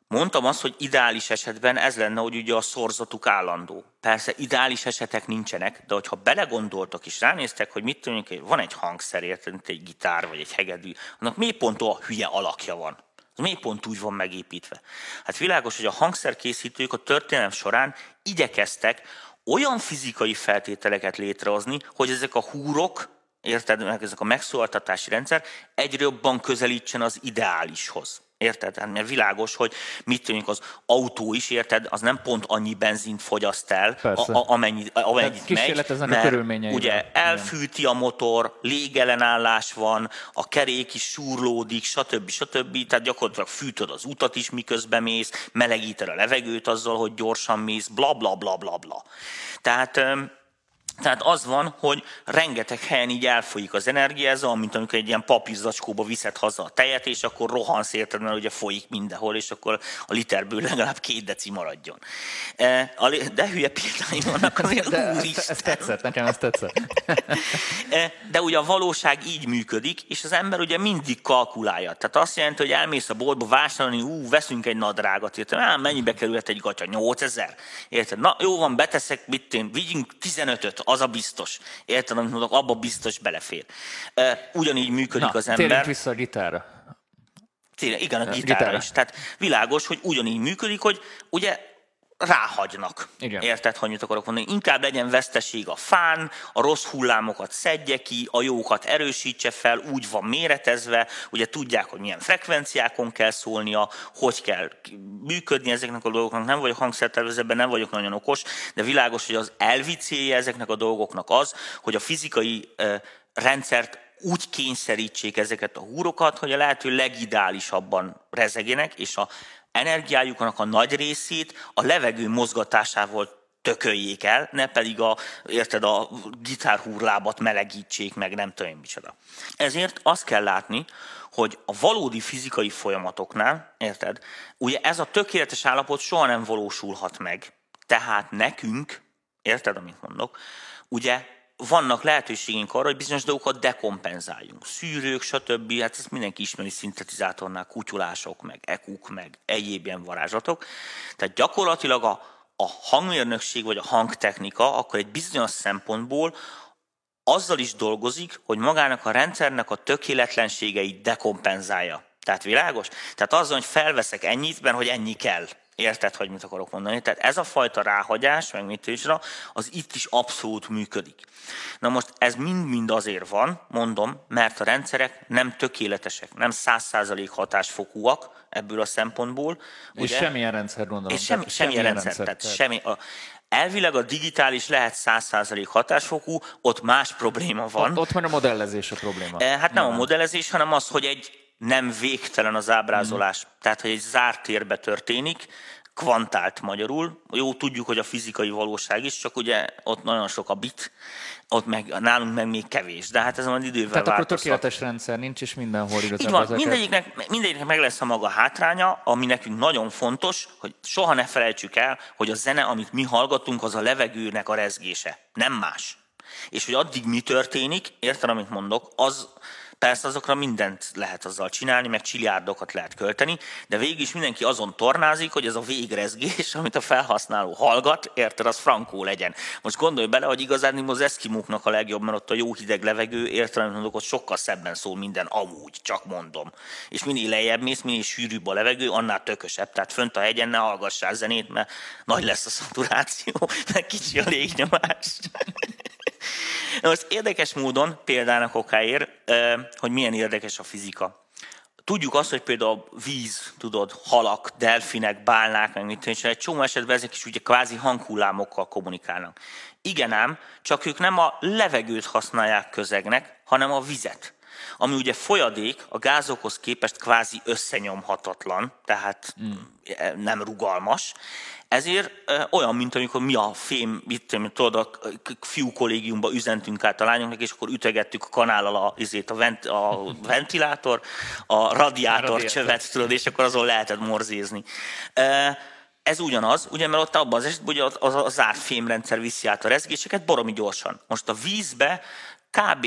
Mondtam azt, hogy ideális esetben ez lenne, hogy ugye a szorzatuk állandó. Persze ideális esetek nincsenek, de hogyha belegondoltak és ránéztek, hogy mit tudjuk, van egy hangszer, mint egy gitár vagy egy hegedű, annak mi pont a hülye alakja van. Az miért pont úgy van megépítve? Hát világos, hogy a hangszerkészítők a történelem során igyekeztek olyan fizikai feltételeket létrehozni, hogy ezek a húrok, érted, ezek a megszólaltatási rendszer egyre jobban közelítsen az ideálishoz. Érted? Hát mert világos, hogy mit tűnik az autó is, érted? Az nem pont annyi benzint fogyaszt el, a, a, amennyi, amennyit megy, mert a ugye elfűti a motor, légellenállás van, a kerék is súrlódik, stb. stb. Tehát gyakorlatilag fűtöd az utat is, miközben mész, melegíted a levegőt azzal, hogy gyorsan mész, bla bla bla bla bla. Tehát tehát az van, hogy rengeteg helyen így elfolyik az energia, ez olyan, mint amikor egy ilyen papírzacskóba viszed haza a tejet, és akkor rohansz érted, mert ugye folyik mindenhol, és akkor a literből legalább két deci maradjon. E, de hülye példáim vannak azért, de, Ez, ez tetszett, nekem ez tetszett. E, de ugye a valóság így működik, és az ember ugye mindig kalkulálja. Tehát azt jelenti, hogy elmész a boltba vásárolni, ú, veszünk egy nadrágot, érted? Á, mennyibe kerülhet egy gatya? 8000? Érted? Na, jó van, beteszek, mit én, vigyünk 15-öt, az a biztos. Érted, amit mondok, abba biztos belefér. Ugyanígy működik Na, az ember. vissza a gitárra. Tényleg, igen, a gitárra, gitárra is. Tehát világos, hogy ugyanígy működik, hogy ugye ráhagynak. Igen. Érted, hogy mit akarok mondani? Inkább legyen veszteség a fán, a rossz hullámokat szedje ki, a jókat erősítse fel, úgy van méretezve, ugye tudják, hogy milyen frekvenciákon kell szólnia, hogy kell működni ezeknek a dolgoknak. Nem vagyok hangszertervezőben, nem vagyok nagyon okos, de világos, hogy az elvi célja ezeknek a dolgoknak az, hogy a fizikai rendszert úgy kényszerítsék ezeket a húrokat, hogy a lehető legideálisabban rezegjenek, és a energiájuknak a nagy részét a levegő mozgatásával tököljék el, ne pedig a, érted, a gitárhúrlábat melegítsék meg, nem tudom micsoda. Ezért azt kell látni, hogy a valódi fizikai folyamatoknál, érted, ugye ez a tökéletes állapot soha nem valósulhat meg. Tehát nekünk, érted, amit mondok, ugye vannak lehetőségünk arra, hogy bizonyos dolgokat dekompenzáljunk. Szűrők, stb. Hát ezt mindenki ismeri szintetizátornál, kutyulások, meg ekuk, meg egyéb ilyen varázslatok. Tehát gyakorlatilag a, a hangmérnökség vagy a hangtechnika akkor egy bizonyos szempontból azzal is dolgozik, hogy magának a rendszernek a tökéletlenségeit dekompenzálja. Tehát világos? Tehát azzal, hogy felveszek ennyit, mert hogy ennyi kell. Érted, hogy mit akarok mondani? Tehát ez a fajta ráhagyás, meg mit is, az itt is abszolút működik. Na most ez mind-mind azért van, mondom, mert a rendszerek nem tökéletesek, nem százszázalék hatásfokúak ebből a szempontból. És ugye? semmilyen rendszer gondolom. És semmi, semmilyen, semmilyen rendszer, rendszer tehát, semmi, a, Elvileg a digitális lehet 100% hatásfokú, ott más probléma van. Ott, ott van a modellezés a probléma. Eh, hát nem Nyilván. a modellezés, hanem az, hogy egy nem végtelen az ábrázolás. Mm. Tehát, hogy egy zárt térbe történik, kvantált magyarul. Jó, tudjuk, hogy a fizikai valóság is, csak ugye ott nagyon sok a bit, ott meg, nálunk meg még kevés, de hát ez majd idővel Tehát változhat. akkor tökéletes rendszer nincs, és mindenhol igazából Így van, ezeket... mindegyiknek, mindegyiknek meg lesz a maga hátránya, ami nekünk nagyon fontos, hogy soha ne felejtsük el, hogy a zene, amit mi hallgatunk, az a levegőnek a rezgése, nem más. És hogy addig mi történik, érted, amit mondok, az, Persze azokra mindent lehet azzal csinálni, meg csiliárdokat lehet költeni, de végig is mindenki azon tornázik, hogy ez a végrezgés, amit a felhasználó hallgat, érted, az frankó legyen. Most gondolj bele, hogy igazán az eszkimóknak a legjobb, mert ott a jó hideg levegő, érted, mondok, ott sokkal szebben szól minden amúgy, csak mondom. És minél lejjebb mész, minél sűrűbb a levegő, annál tökösebb. Tehát fönt a hegyen ne hallgassál zenét, mert nagy lesz a szaturáció, meg kicsi a légnyomás. Most érdekes módon, példának okáért, hogy milyen érdekes a fizika. Tudjuk azt, hogy például a víz, tudod, halak, delfinek, bálnák, meg mit és egy csomó esetben ezek is ugye kvázi hanghullámokkal kommunikálnak. Igen ám, csak ők nem a levegőt használják közegnek, hanem a vizet ami ugye folyadék a gázokhoz képest kvázi összenyomhatatlan, tehát mm. nem rugalmas, ezért olyan, mint amikor mi a fém, tudom, tudod, a fiú kollégiumban üzentünk át a lányoknak, és akkor ütegettük a kanállal a, azért a, vent, a ventilátor, a radiátor csövet, tudod, és akkor azon lehetett morzézni. Ez ugyanaz, ugye, mert ott abban az esetben ugye az, a zárt fémrendszer viszi át a rezgéseket baromi gyorsan. Most a vízbe kb.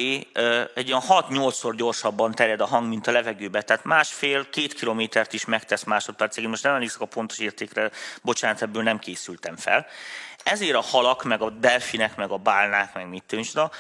egy olyan 6-8-szor gyorsabban terjed a hang, mint a levegőbe. Tehát másfél-két kilométert is megtesz másodpercig. Most nem emlékszem a pontos értékre, bocsánat, ebből nem készültem fel. Ezért a halak, meg a delfinek, meg a bálnák, meg mit tűncsda,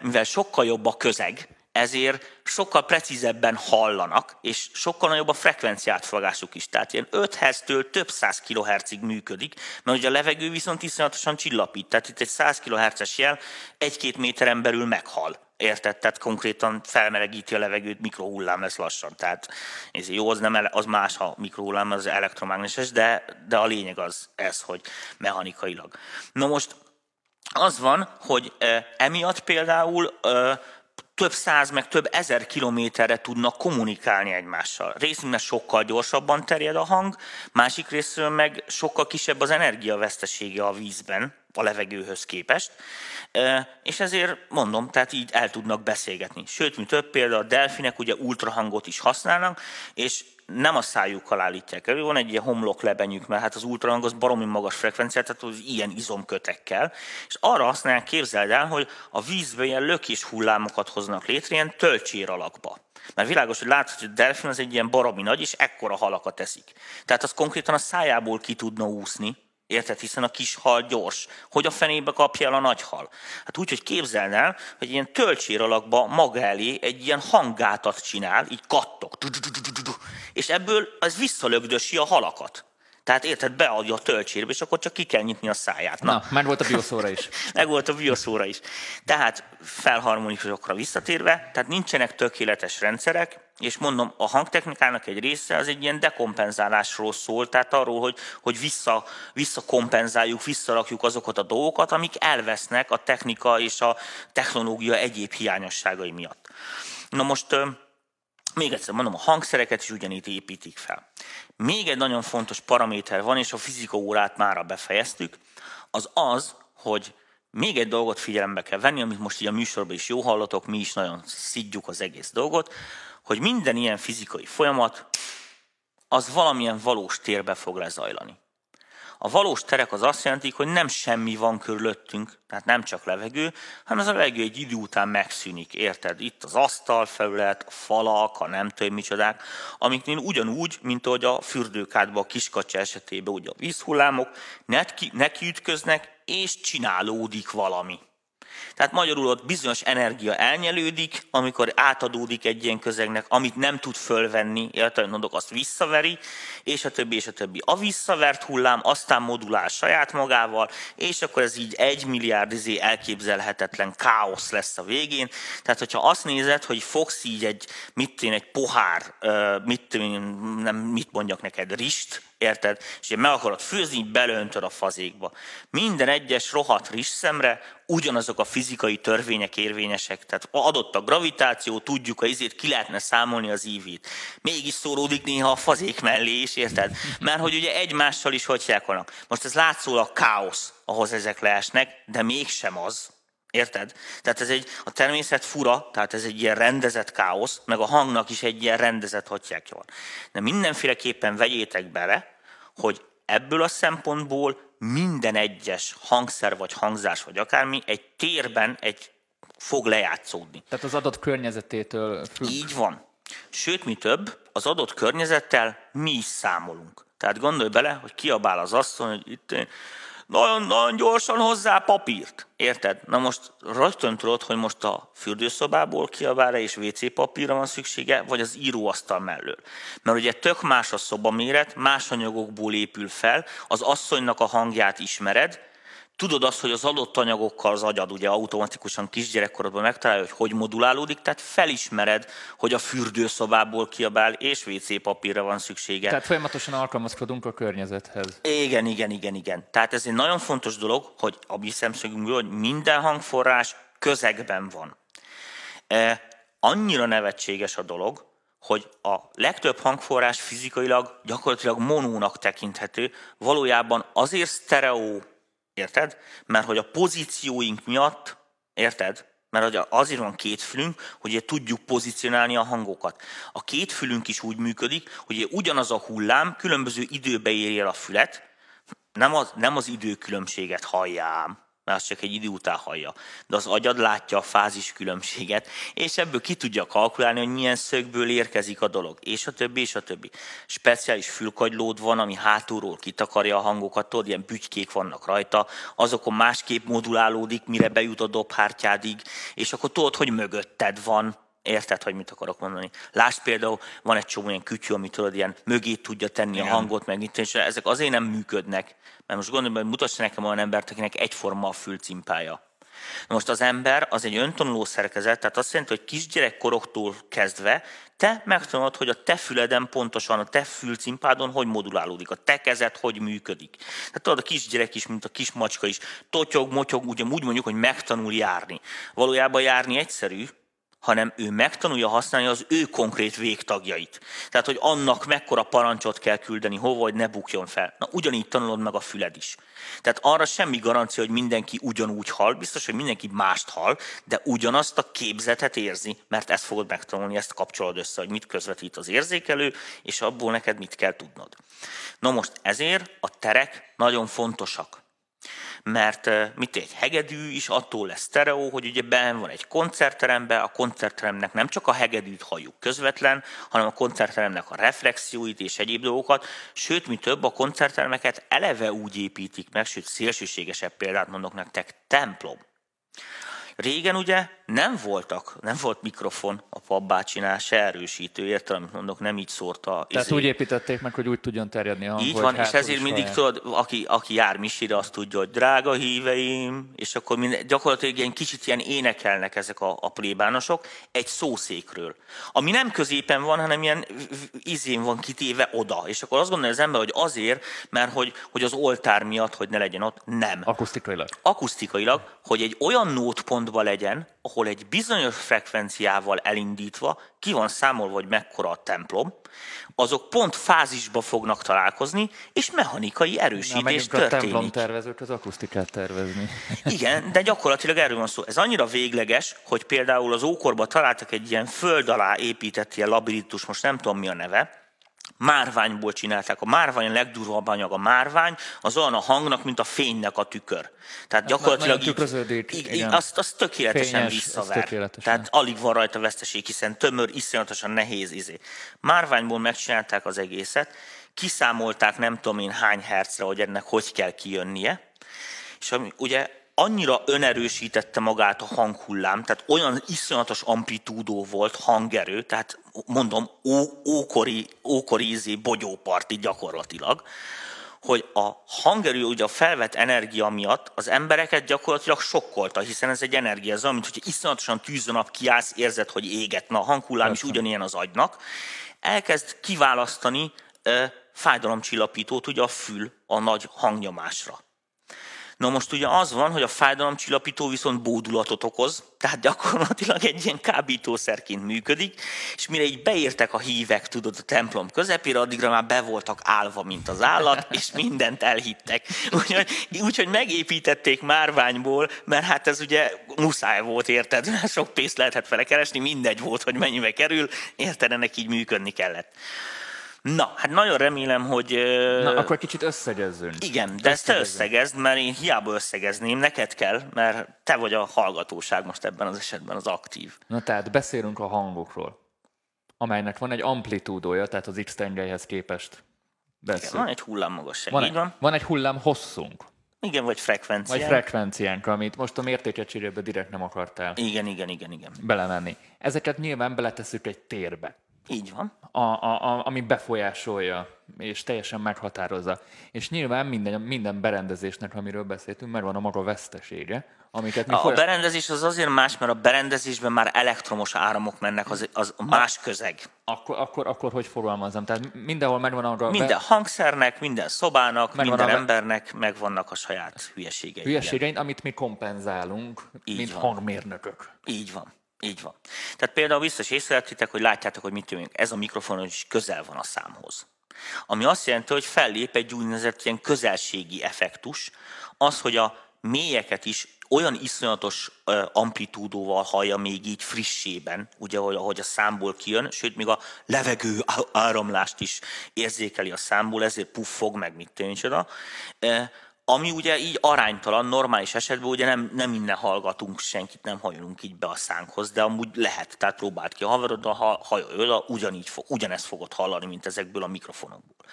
mivel sokkal jobb a közeg, ezért sokkal precízebben hallanak, és sokkal nagyobb a frekvenciátfogásuk is. Tehát ilyen 5 Hz-től több száz kHz-ig működik, mert ugye a levegő viszont iszonyatosan csillapít. Tehát itt egy 100 kHz-es jel egy-két méteren belül meghal. Érted? Tehát konkrétan felmelegíti a levegőt, mikrohullám lesz lassan. Tehát ez jó, az, nem, az más, ha mikrohullám, az elektromágneses, de, de a lényeg az ez, hogy mechanikailag. Na most az van, hogy emiatt például több száz, meg több ezer kilométerre tudnak kommunikálni egymással. Részünknek sokkal gyorsabban terjed a hang, másik részről meg sokkal kisebb az energiavesztesége a vízben, a levegőhöz képest, és ezért mondom, tehát így el tudnak beszélgetni. Sőt, mi több példa, a delfinek ugye ultrahangot is használnak, és nem a szájukkal állítják elő, van egy ilyen homlok lebenyük, mert hát az ultrahang az baromi magas frekvenciát, tehát az ilyen izomkötekkel, és arra használják, képzeld el, hogy a vízbe ilyen lökés hullámokat hoznak létre, ilyen töltsér alakba. Mert világos, hogy látod, hogy a delfin az egy ilyen baromi nagy, és ekkora halakat eszik. Tehát az konkrétan a szájából ki tudna úszni, Érted? Hiszen a kis hal gyors. Hogy a fenébe kapja el a nagy hal? Hát úgy, hogy képzeld el, hogy ilyen töltsér alakba maga elé egy ilyen hanggátat csinál, így kattok, és ebből az visszalögdösi a halakat. Tehát érted, beadja a töltsérbe, és akkor csak ki kell nyitni a száját. Na, Na már volt a bioszóra is. meg volt a bioszóra is. Tehát felharmonikusokra visszatérve, tehát nincsenek tökéletes rendszerek, és mondom, a hangtechnikának egy része az egy ilyen dekompenzálásról szól, tehát arról, hogy, hogy vissza, visszakompenzáljuk, visszarakjuk azokat a dolgokat, amik elvesznek a technika és a technológia egyéb hiányosságai miatt. Na most még egyszer mondom, a hangszereket is ugyanígy építik fel. Még egy nagyon fontos paraméter van, és a fizika órát mára befejeztük, az az, hogy még egy dolgot figyelembe kell venni, amit most így a műsorban is jó hallatok, mi is nagyon szidjuk az egész dolgot, hogy minden ilyen fizikai folyamat az valamilyen valós térbe fog lezajlani. A valós terek az azt jelentik, hogy nem semmi van körülöttünk, tehát nem csak levegő, hanem az a levegő egy idő után megszűnik, érted? Itt az asztalfelület, a falak, a nem tudom micsodák, amiknél ugyanúgy, mint ahogy a fürdőkádban, a kiskacsa esetében, ugye a vízhullámok neki, nekiütköznek, és csinálódik valami. Tehát magyarul ott bizonyos energia elnyelődik, amikor átadódik egy ilyen közegnek, amit nem tud fölvenni, érted, mondok, azt visszaveri, és a többi, és a többi. A visszavert hullám aztán modulál saját magával, és akkor ez így egy milliárd izé elképzelhetetlen káosz lesz a végén. Tehát, hogyha azt nézed, hogy fogsz így egy, mit én, egy pohár, mit, nem, mit mondjak neked, rist, érted? És meg akarod főzni, így belöntöd a fazékba. Minden egyes rohadt szemre ugyanazok a fizikai törvények érvényesek. Tehát adott a gravitáció, tudjuk a izét, ki lehetne számolni az ívét. Mégis szóródik néha a fazék mellé is, érted? Mert hogy ugye egymással is hogy vannak. Most ez látszólag káosz, ahhoz ezek leesnek, de mégsem az. Érted? Tehát ez egy, a természet fura, tehát ez egy ilyen rendezett káosz, meg a hangnak is egy ilyen rendezett hotyákja van. De mindenféleképpen vegyétek bele, hogy ebből a szempontból minden egyes hangszer, vagy hangzás, vagy akármi egy térben egy fog lejátszódni. Tehát az adott környezetétől függ. Így van. Sőt, mi több, az adott környezettel mi is számolunk. Tehát gondolj bele, hogy kiabál az asszony, hogy itt nagyon-nagyon gyorsan hozzá papírt. Érted? Na most rögtön tudod, hogy most a fürdőszobából kiabál és WC papírra van szüksége, vagy az íróasztal mellől. Mert ugye tök más a szobaméret, más anyagokból épül fel, az asszonynak a hangját ismered, tudod azt, hogy az adott anyagokkal az agyad ugye automatikusan kisgyerekkorodban megtalálja, hogy hogy modulálódik, tehát felismered, hogy a fürdőszobából kiabál, és WC papírra van szüksége. Tehát folyamatosan alkalmazkodunk a környezethez. Igen, igen, igen, igen. Tehát ez egy nagyon fontos dolog, hogy a mi szemszögünkből, hogy minden hangforrás közegben van. E, annyira nevetséges a dolog, hogy a legtöbb hangforrás fizikailag gyakorlatilag monónak tekinthető, valójában azért sztereó Érted? Mert hogy a pozícióink miatt, érted? Mert azért van két fülünk, hogy tudjuk pozícionálni a hangokat. A két fülünk is úgy működik, hogy ugyanaz a hullám különböző időbe érje a fület, nem az, nem az időkülönbséget halljám, mert az csak egy idő után hallja. De az agyad látja a fázis különbséget, és ebből ki tudja kalkulálni, hogy milyen szögből érkezik a dolog, és a többi, és a többi. Speciális fülkagylód van, ami hátulról kitakarja a hangokat, tudod, ilyen bütykék vannak rajta, azokon másképp modulálódik, mire bejut a dobhártyádig, és akkor tudod, hogy mögötted van, Érted, hogy mit akarok mondani? Lásd például, van egy csomó ilyen kütyű, ami tudod, ilyen mögé tudja tenni Igen. a hangot, meg mit, és ezek azért nem működnek. Mert most gondolom, hogy mutassa nekem olyan embert, akinek egyforma a fülcimpája. Na most az ember az egy öntanuló szerkezet, tehát azt jelenti, hogy kisgyerekkoroktól kezdve te megtanulod, hogy a te füleden pontosan, a te fülcimpádon hogy modulálódik, a te kezed hogy működik. Tehát tudod, a kisgyerek is, mint a kis macska is, totyog, motyog, ugye úgy mondjuk, hogy megtanul járni. Valójában járni egyszerű, hanem ő megtanulja használni az ő konkrét végtagjait. Tehát, hogy annak mekkora parancsot kell küldeni, hova, hogy ne bukjon fel. Na, ugyanígy tanulod meg a füled is. Tehát arra semmi garancia, hogy mindenki ugyanúgy hal, biztos, hogy mindenki mást hal, de ugyanazt a képzetet érzi, mert ezt fogod megtanulni, ezt kapcsolod össze, hogy mit közvetít az érzékelő, és abból neked mit kell tudnod. Na most ezért a terek nagyon fontosak mert mit egy hegedű is attól lesz sztereó, hogy ugye benn van egy koncertteremben, a koncertteremnek nem csak a hegedűt halljuk közvetlen, hanem a koncertteremnek a reflexióit és egyéb dolgokat, sőt, mi több, a koncertteremeket eleve úgy építik meg, sőt, szélsőségesebb példát mondok nektek, templom. Régen ugye nem voltak, nem volt mikrofon a papbácsinál, se erősítő, értem, amit mondok, nem így szórta. Tehát izé. úgy építették meg, hogy úgy tudjon terjedni a hang, Így van, és ezért mindig hallják. tudod, aki, aki jár misire, azt tudja, hogy drága híveim, és akkor minden, gyakorlatilag ilyen kicsit ilyen énekelnek ezek a, a plébánosok egy szószékről. Ami nem középen van, hanem ilyen izén van kitéve oda. És akkor azt gondolja az ember, hogy azért, mert hogy, hogy az oltár miatt, hogy ne legyen ott, nem Akusztikailag. akusztikailag, hogy egy olyan nótpontban legyen, ahol egy bizonyos frekvenciával elindítva ki van számolva, hogy mekkora a templom, azok pont fázisba fognak találkozni, és mechanikai Na, erősítés megyünk a templom történik. tervezők az akusztikát tervezni. Igen, de gyakorlatilag erről van szó. Ez annyira végleges, hogy például az ókorban találtak egy ilyen föld alá épített ilyen labirintus, most nem tudom mi a neve, márványból csinálták. A márvány a legdurvább anyag. A márvány az olyan a hangnak, mint a fénynek a tükör. Tehát gyakorlatilag nagyon tükröződik, így, így, igen. azt, azt tökéletesen Fényes, visszaver. tökéletesen. Tehát alig van rajta veszteség, hiszen tömör, iszonyatosan nehéz izé. Márványból megcsinálták az egészet, kiszámolták nem tudom én hány hercre, hogy ennek hogy kell kijönnie, és ami, ugye annyira önerősítette magát a hanghullám, tehát olyan iszonyatos amplitúdó volt hangerő, tehát mondom, ó, ókori, ókori izé bogyóparti gyakorlatilag, hogy a hangerő ugye a felvett energia miatt az embereket gyakorlatilag sokkolta, hiszen ez egy energia, ez olyan, mint hogy iszonyatosan tűzön nap kiállsz, érzed, hogy éget. Na, a hanghullám is ugyanilyen az agynak. Elkezd kiválasztani ö, fájdalomcsillapítót, ugye a fül a nagy hangnyomásra. Na most ugye az van, hogy a fájdalomcsillapító viszont bódulatot okoz, tehát gyakorlatilag egy ilyen kábítószerként működik, és mire így beértek a hívek, tudod, a templom közepére, addigra már be voltak állva, mint az állat, és mindent elhittek. Úgyhogy, úgyhogy megépítették márványból, mert hát ez ugye muszáj volt, érted? Mert sok pénzt lehetett vele keresni, mindegy volt, hogy mennyibe kerül, érted, ennek így működni kellett. Na, hát nagyon remélem, hogy... Na, akkor kicsit összegezzünk. igen, de ezt te összegezd, mert én hiába összegezném, neked kell, mert te vagy a hallgatóság most ebben az esetben az aktív. Na tehát beszélünk a hangokról, amelynek van egy amplitúdója, tehát az X-tengelyhez képest beszél. Van egy hullámmagasság, Van, van? egy, van egy hullám hosszunk, Igen, vagy frekvencia. vagy frekvenciánk, amit most a mértéket cserébe direkt nem akartál Igen, igen, igen, igen. belemenni. Ezeket nyilván beletesszük egy térbe, Így van. a, a, a, ami befolyásolja és teljesen meghatározza. És nyilván minden, minden berendezésnek, amiről beszéltünk, megvan a maga vesztesége, amiket mi A, a folyam- berendezés az azért más, mert a berendezésben már elektromos áramok mennek, az, az más közeg. akkor, akkor, akkor hogy fogalmazom? Tehát mindenhol megvan a Minden hangszernek, minden szobának, Megvan minden a- embernek megvannak a saját hülyeségei. igen. hülyeségein, amit mi kompenzálunk, Így mint van. hangmérnökök. Így van. Így van. Tehát például biztos észrevettétek, hogy látjátok, hogy mit tűnik. Ez a mikrofon is közel van a számhoz. Ami azt jelenti, hogy fellép egy úgynevezett ilyen közelségi effektus, az, hogy a mélyeket is olyan iszonyatos amplitúdóval hallja még így frissében, ugye, ahogy, a számból kijön, sőt, még a levegő áramlást is érzékeli a számból, ezért puffog, meg mit tűncsoda. Ami ugye így aránytalan, normális esetben ugye nem, nem innen hallgatunk, senkit nem hajolunk így be a szánkhoz, de amúgy lehet, tehát próbáld ki a haveroddal, ha hajolj oda, ugyanígy fog, ugyanezt fogod hallani, mint ezekből a mikrofonokból.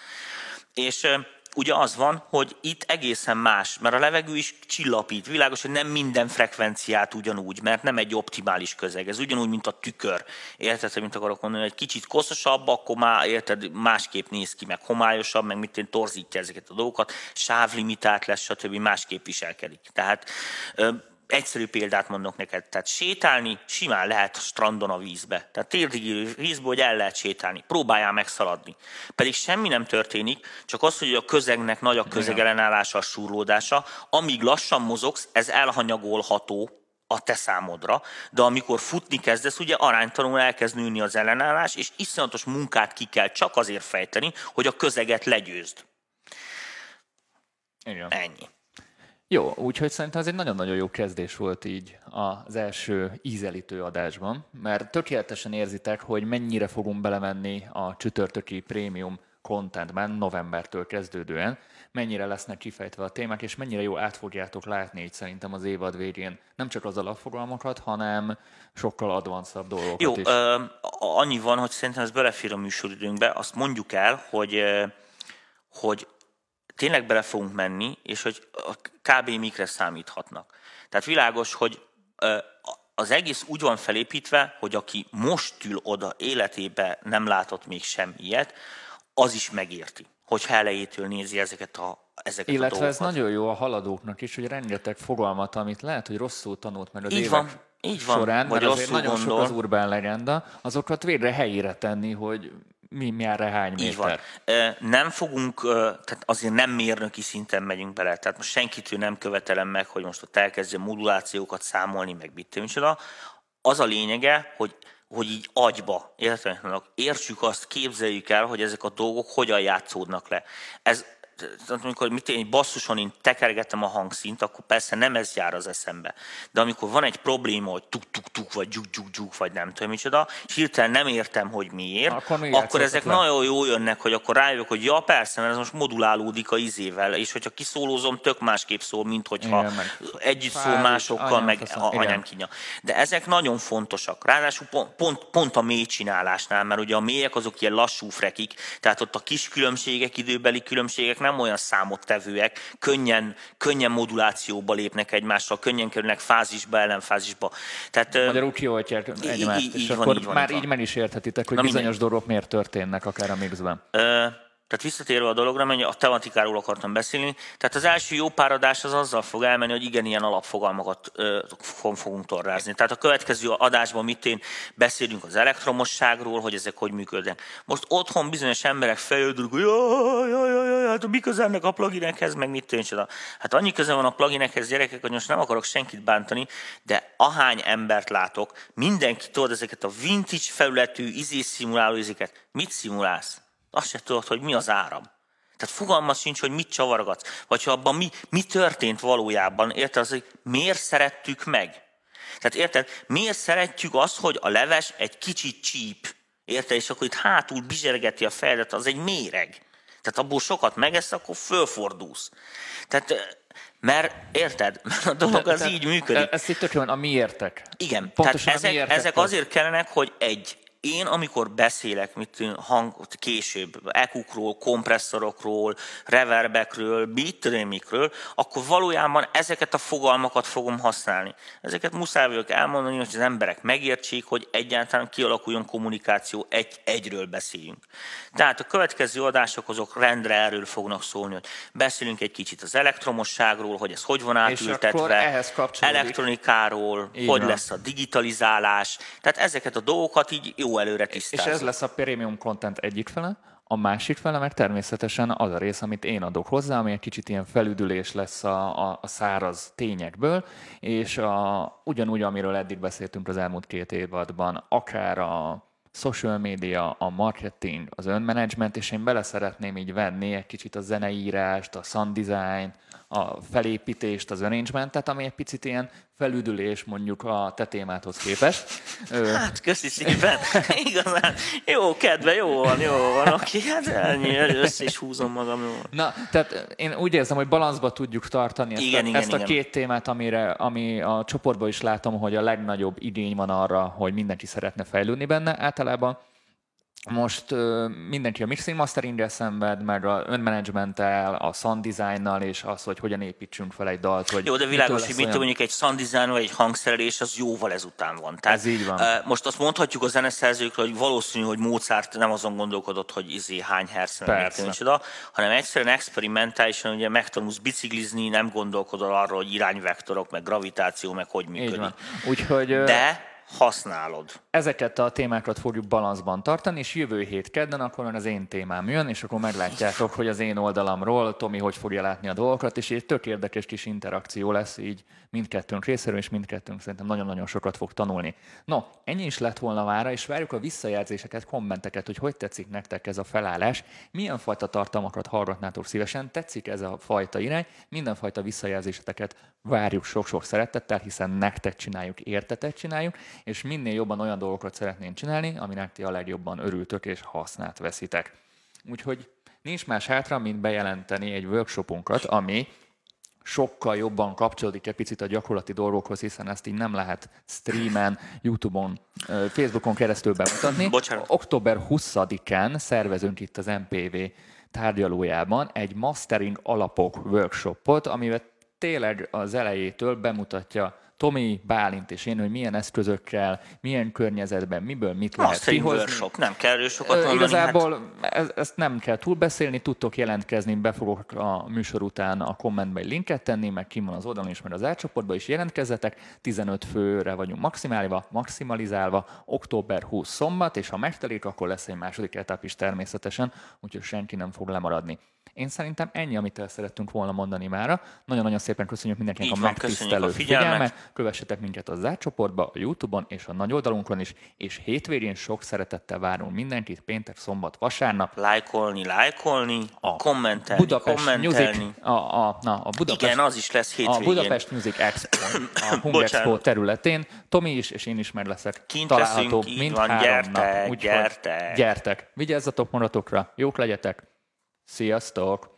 És ugye az van, hogy itt egészen más, mert a levegő is csillapít. Világos, hogy nem minden frekvenciát ugyanúgy, mert nem egy optimális közeg. Ez ugyanúgy, mint a tükör. Érted, hogy mit akarok mondani? Egy kicsit koszosabb, akkor már érted, másképp néz ki, meg homályosabb, meg mit torzítja ezeket a dolgokat, sávlimitált lesz, stb. másképp viselkedik. Tehát egyszerű példát mondok neked. Tehát sétálni simán lehet strandon a vízbe. Tehát térdigű vízbe, hogy el lehet sétálni. Próbáljál megszaladni. Pedig semmi nem történik, csak az, hogy a közegnek nagy a közegellenállása, a súrlódása. Amíg lassan mozogsz, ez elhanyagolható a te számodra, de amikor futni kezdesz, ugye aránytalanul elkezd nőni az ellenállás, és iszonyatos munkát ki kell csak azért fejteni, hogy a közeget legyőzd. Igen. Ennyi. Jó, úgyhogy szerintem ez egy nagyon-nagyon jó kezdés volt így az első ízelítő adásban, mert tökéletesen érzitek, hogy mennyire fogunk belemenni a csütörtöki prémium contentben novembertől kezdődően, mennyire lesznek kifejtve a témák, és mennyire jó át fogjátok látni így szerintem az évad végén nem csak az alapfogalmakat, hanem sokkal advanced dolgokat Jó, is. ö, annyi van, hogy szerintem ez belefér a műsoridőnkbe. Azt mondjuk el, hogy, hogy tényleg bele fogunk menni, és hogy a kb. mikre számíthatnak. Tehát világos, hogy az egész úgy van felépítve, hogy aki most ül oda életébe nem látott még semmi ilyet, az is megérti, hogy elejétől nézi ezeket a ezeket Illetve a ez nagyon jó a haladóknak is, hogy rengeteg fogalmat, amit lehet, hogy rosszul tanult meg az Így évek van, így van, során, vagy mert azért nagyon gondol. sok az urbán legenda, azokat végre helyére tenni, hogy mi, mi erre hány Így van. méter. Nem fogunk, tehát azért nem mérnöki szinten megyünk bele. Tehát most senkitől nem követelem meg, hogy most ott elkezdje modulációkat számolni, meg mit micsoda. Az a lényege, hogy hogy így agyba, értelemnek, értsük azt, képzeljük el, hogy ezek a dolgok hogyan játszódnak le. Ez, amikor mit én basszuson én tekergetem a hangszint, akkor persze nem ez jár az eszembe. De amikor van egy probléma, hogy tuk-tuk-tuk, vagy gyuk-gyuk-gyuk, vagy nem tudom micsoda, és hirtelen nem értem, hogy miért, Akkor még akkor ezek le. nagyon jó jönnek, hogy akkor rájövök, hogy ja persze, mert ez most modulálódik a izével, és hogyha kiszólózom, tök másképp szól, mint hogyha Igen, meg együtt szól másokkal, meg anyám a, faszom, igen. anyám kínja. De ezek nagyon fontosak. Ráadásul pont, pont, pont a mély csinálásnál, mert ugye a mélyek azok ilyen lassú frekik, tehát ott a kis különbségek, időbeli különbségek nem olyan számottevőek, könnyen, könnyen modulációba lépnek egymással, könnyen kerülnek fázisba, ellenfázisba. Tehát, Magyarul kioltják egymást, így- és így van, akkor így van, már így van. így meg is érthetitek, hogy Na bizonyos mindegy. dolgok miért történnek akár a mixben. Ö, tehát visszatérve a dologra, mert a tematikáról akartam beszélni, tehát az első jó pár adás az azzal fog elmenni, hogy igen, ilyen alapfogalmakat ö, fog- fogunk torrázni. Tehát a következő adásban mit én beszélünk az elektromosságról, hogy ezek hogy működnek. Most otthon bizonyos emberek feljöldülnek, hogy jaj, jaj, hát mi köze ennek a pluginekhez, meg mit tűncsoda. Hát annyi köze van a pluginekhez, gyerekek, hogy most nem akarok senkit bántani, de ahány embert látok, mindenki tudod ezeket a vintage felületű izés szimuláló izéket. Mit szimulálsz? Azt se tudod, hogy mi az áram. Tehát fogalma sincs, hogy mit csavargatsz, vagy ha abban mi, mi történt valójában. Érted? Az, hogy miért szerettük meg? Tehát érted? Miért szeretjük azt, hogy a leves egy kicsit csíp? Érted? És akkor itt hátul bizsergeti a fejedet, az egy méreg. Tehát abból sokat megesz, akkor fölfordulsz. Tehát, mert érted? Mert a dolog az így működik. Ez itt tök jó, a miértek. Igen, Pontosan tehát ezek, ezek azért kellenek, hogy egy, én amikor beszélek mit tudom, hang, később ekukról, kompresszorokról, reverbekről, mit tudom én mikről, akkor valójában ezeket a fogalmakat fogom használni. Ezeket muszáj vagyok elmondani, hogy az emberek megértsék, hogy egyáltalán kialakuljon kommunikáció, egy, egyről beszéljünk. Tehát a következő adások azok rendre erről fognak szólni, hogy beszélünk egy kicsit az elektromosságról, hogy ez hogy van átültetve, elektronikáról, Így hogy van. lesz a digitalizálás. Tehát ezeket a dolgokat így jó előre És tisztázni. ez lesz a premium content egyik fele, a másik fele meg természetesen az a rész, amit én adok hozzá, ami egy kicsit ilyen felüdülés lesz a, a, a száraz tényekből, és a, ugyanúgy, amiről eddig beszéltünk az elmúlt két évadban, akár a social media, a marketing, az önmenedzsment, és én bele szeretném így venni egy kicsit a zeneírást, a sound design, a felépítést, az arrangementet, ami egy picit ilyen felüdülés mondjuk a te témádhoz képest. Hát, köszi szépen. Igazán jó kedve, jó van, jó van. Oké, hát ennyi, össze is húzom magam. Na, tehát én úgy érzem, hogy balanszba tudjuk tartani ezt, Igen, a, igen, ezt a igen. két témát, amire, ami a csoportban is látom, hogy a legnagyobb igény van arra, hogy mindenki szeretne fejlődni benne. Általában most ö, mindenki a mixing masteringgel szenved, meg a önmenedzsmenttel, a sound designnal, és az, hogy hogyan építsünk fel egy dalt. Hogy Jó, de világos, hogy mit olyan- mondjuk egy sound design vagy egy hangszerelés, az jóval ezután van. Tehát, Ez így van. Most azt mondhatjuk a zeneszerzőkről, hogy valószínű, hogy Mozart nem azon gondolkodott, hogy izé hány tudom micsoda, hanem egyszerűen experimentálisan ugye megtanulsz biciklizni, nem gondolkodol arról, hogy irányvektorok, meg gravitáció, meg hogy működik. Úgyhogy De használod. ezeket a témákat fogjuk balanszban tartani, és jövő hét kedden akkor az én témám jön, és akkor meglátjátok, hogy az én oldalamról Tomi hogy fogja látni a dolgokat, és egy tök érdekes kis interakció lesz így mindkettőnk részéről, és mindkettőnk szerintem nagyon-nagyon sokat fog tanulni. No, ennyi is lett volna mára, és várjuk a visszajelzéseket, kommenteket, hogy hogy tetszik nektek ez a felállás, milyen fajta tartalmakat hallgatnátok szívesen, tetszik ez a fajta irány, mindenfajta visszajelzéseteket várjuk sok-sok szeretettel, hiszen nektek csináljuk, értetek csináljuk, és minél jobban olyan dolgokat szeretnénk csinálni, aminek ti a legjobban örültök és hasznát veszitek. Úgyhogy nincs más hátra, mint bejelenteni egy workshopunkat, ami sokkal jobban kapcsolódik egy picit a gyakorlati dolgokhoz, hiszen ezt így nem lehet streamen, YouTube-on, Facebookon keresztül bemutatni. Bocsánat. Október 20-án szervezünk itt az MPV tárgyalójában egy mastering alapok workshopot, amivel tényleg az elejétől bemutatja Tomi, Bálint és én, hogy milyen eszközökkel, milyen környezetben, miből mit lehet Mastering kihozni. workshop, nem kell erről sokat mondani. Igazából ez, ezt nem kell túlbeszélni, tudtok jelentkezni, be fogok a műsor után a kommentbe egy linket tenni, meg kim van az oldalon is, mert az átcsoportba is jelentkezzetek. 15 főre vagyunk maximálva, maximalizálva, október 20 szombat, és ha megtelik, akkor lesz egy második etap is természetesen, úgyhogy senki nem fog lemaradni. Én szerintem ennyi, amit el szerettünk volna mondani mára. Nagyon-nagyon szépen köszönjük mindenkinek Így a megtisztelő a figyelmet. Kövessetek minket a zárcsoportba, a Youtube-on és a nagy oldalunkon is, és hétvégén sok szeretettel várunk mindenkit, péntek, szombat, vasárnap. Lájkolni, lájkolni, A kommentelni, Budapest kommentelni. Music, a, a, na, a Budapest, Igen, az is lesz a hétvégén. Budapest Music Expo, a Hung Expo területén. Tomi is, és én is meg leszek Kint található leszünk, mind van, három gyertek, nap. Úgyhogy gyertek. Gyertek, vigyázzatok magatokra, jók legyetek, sziasztok!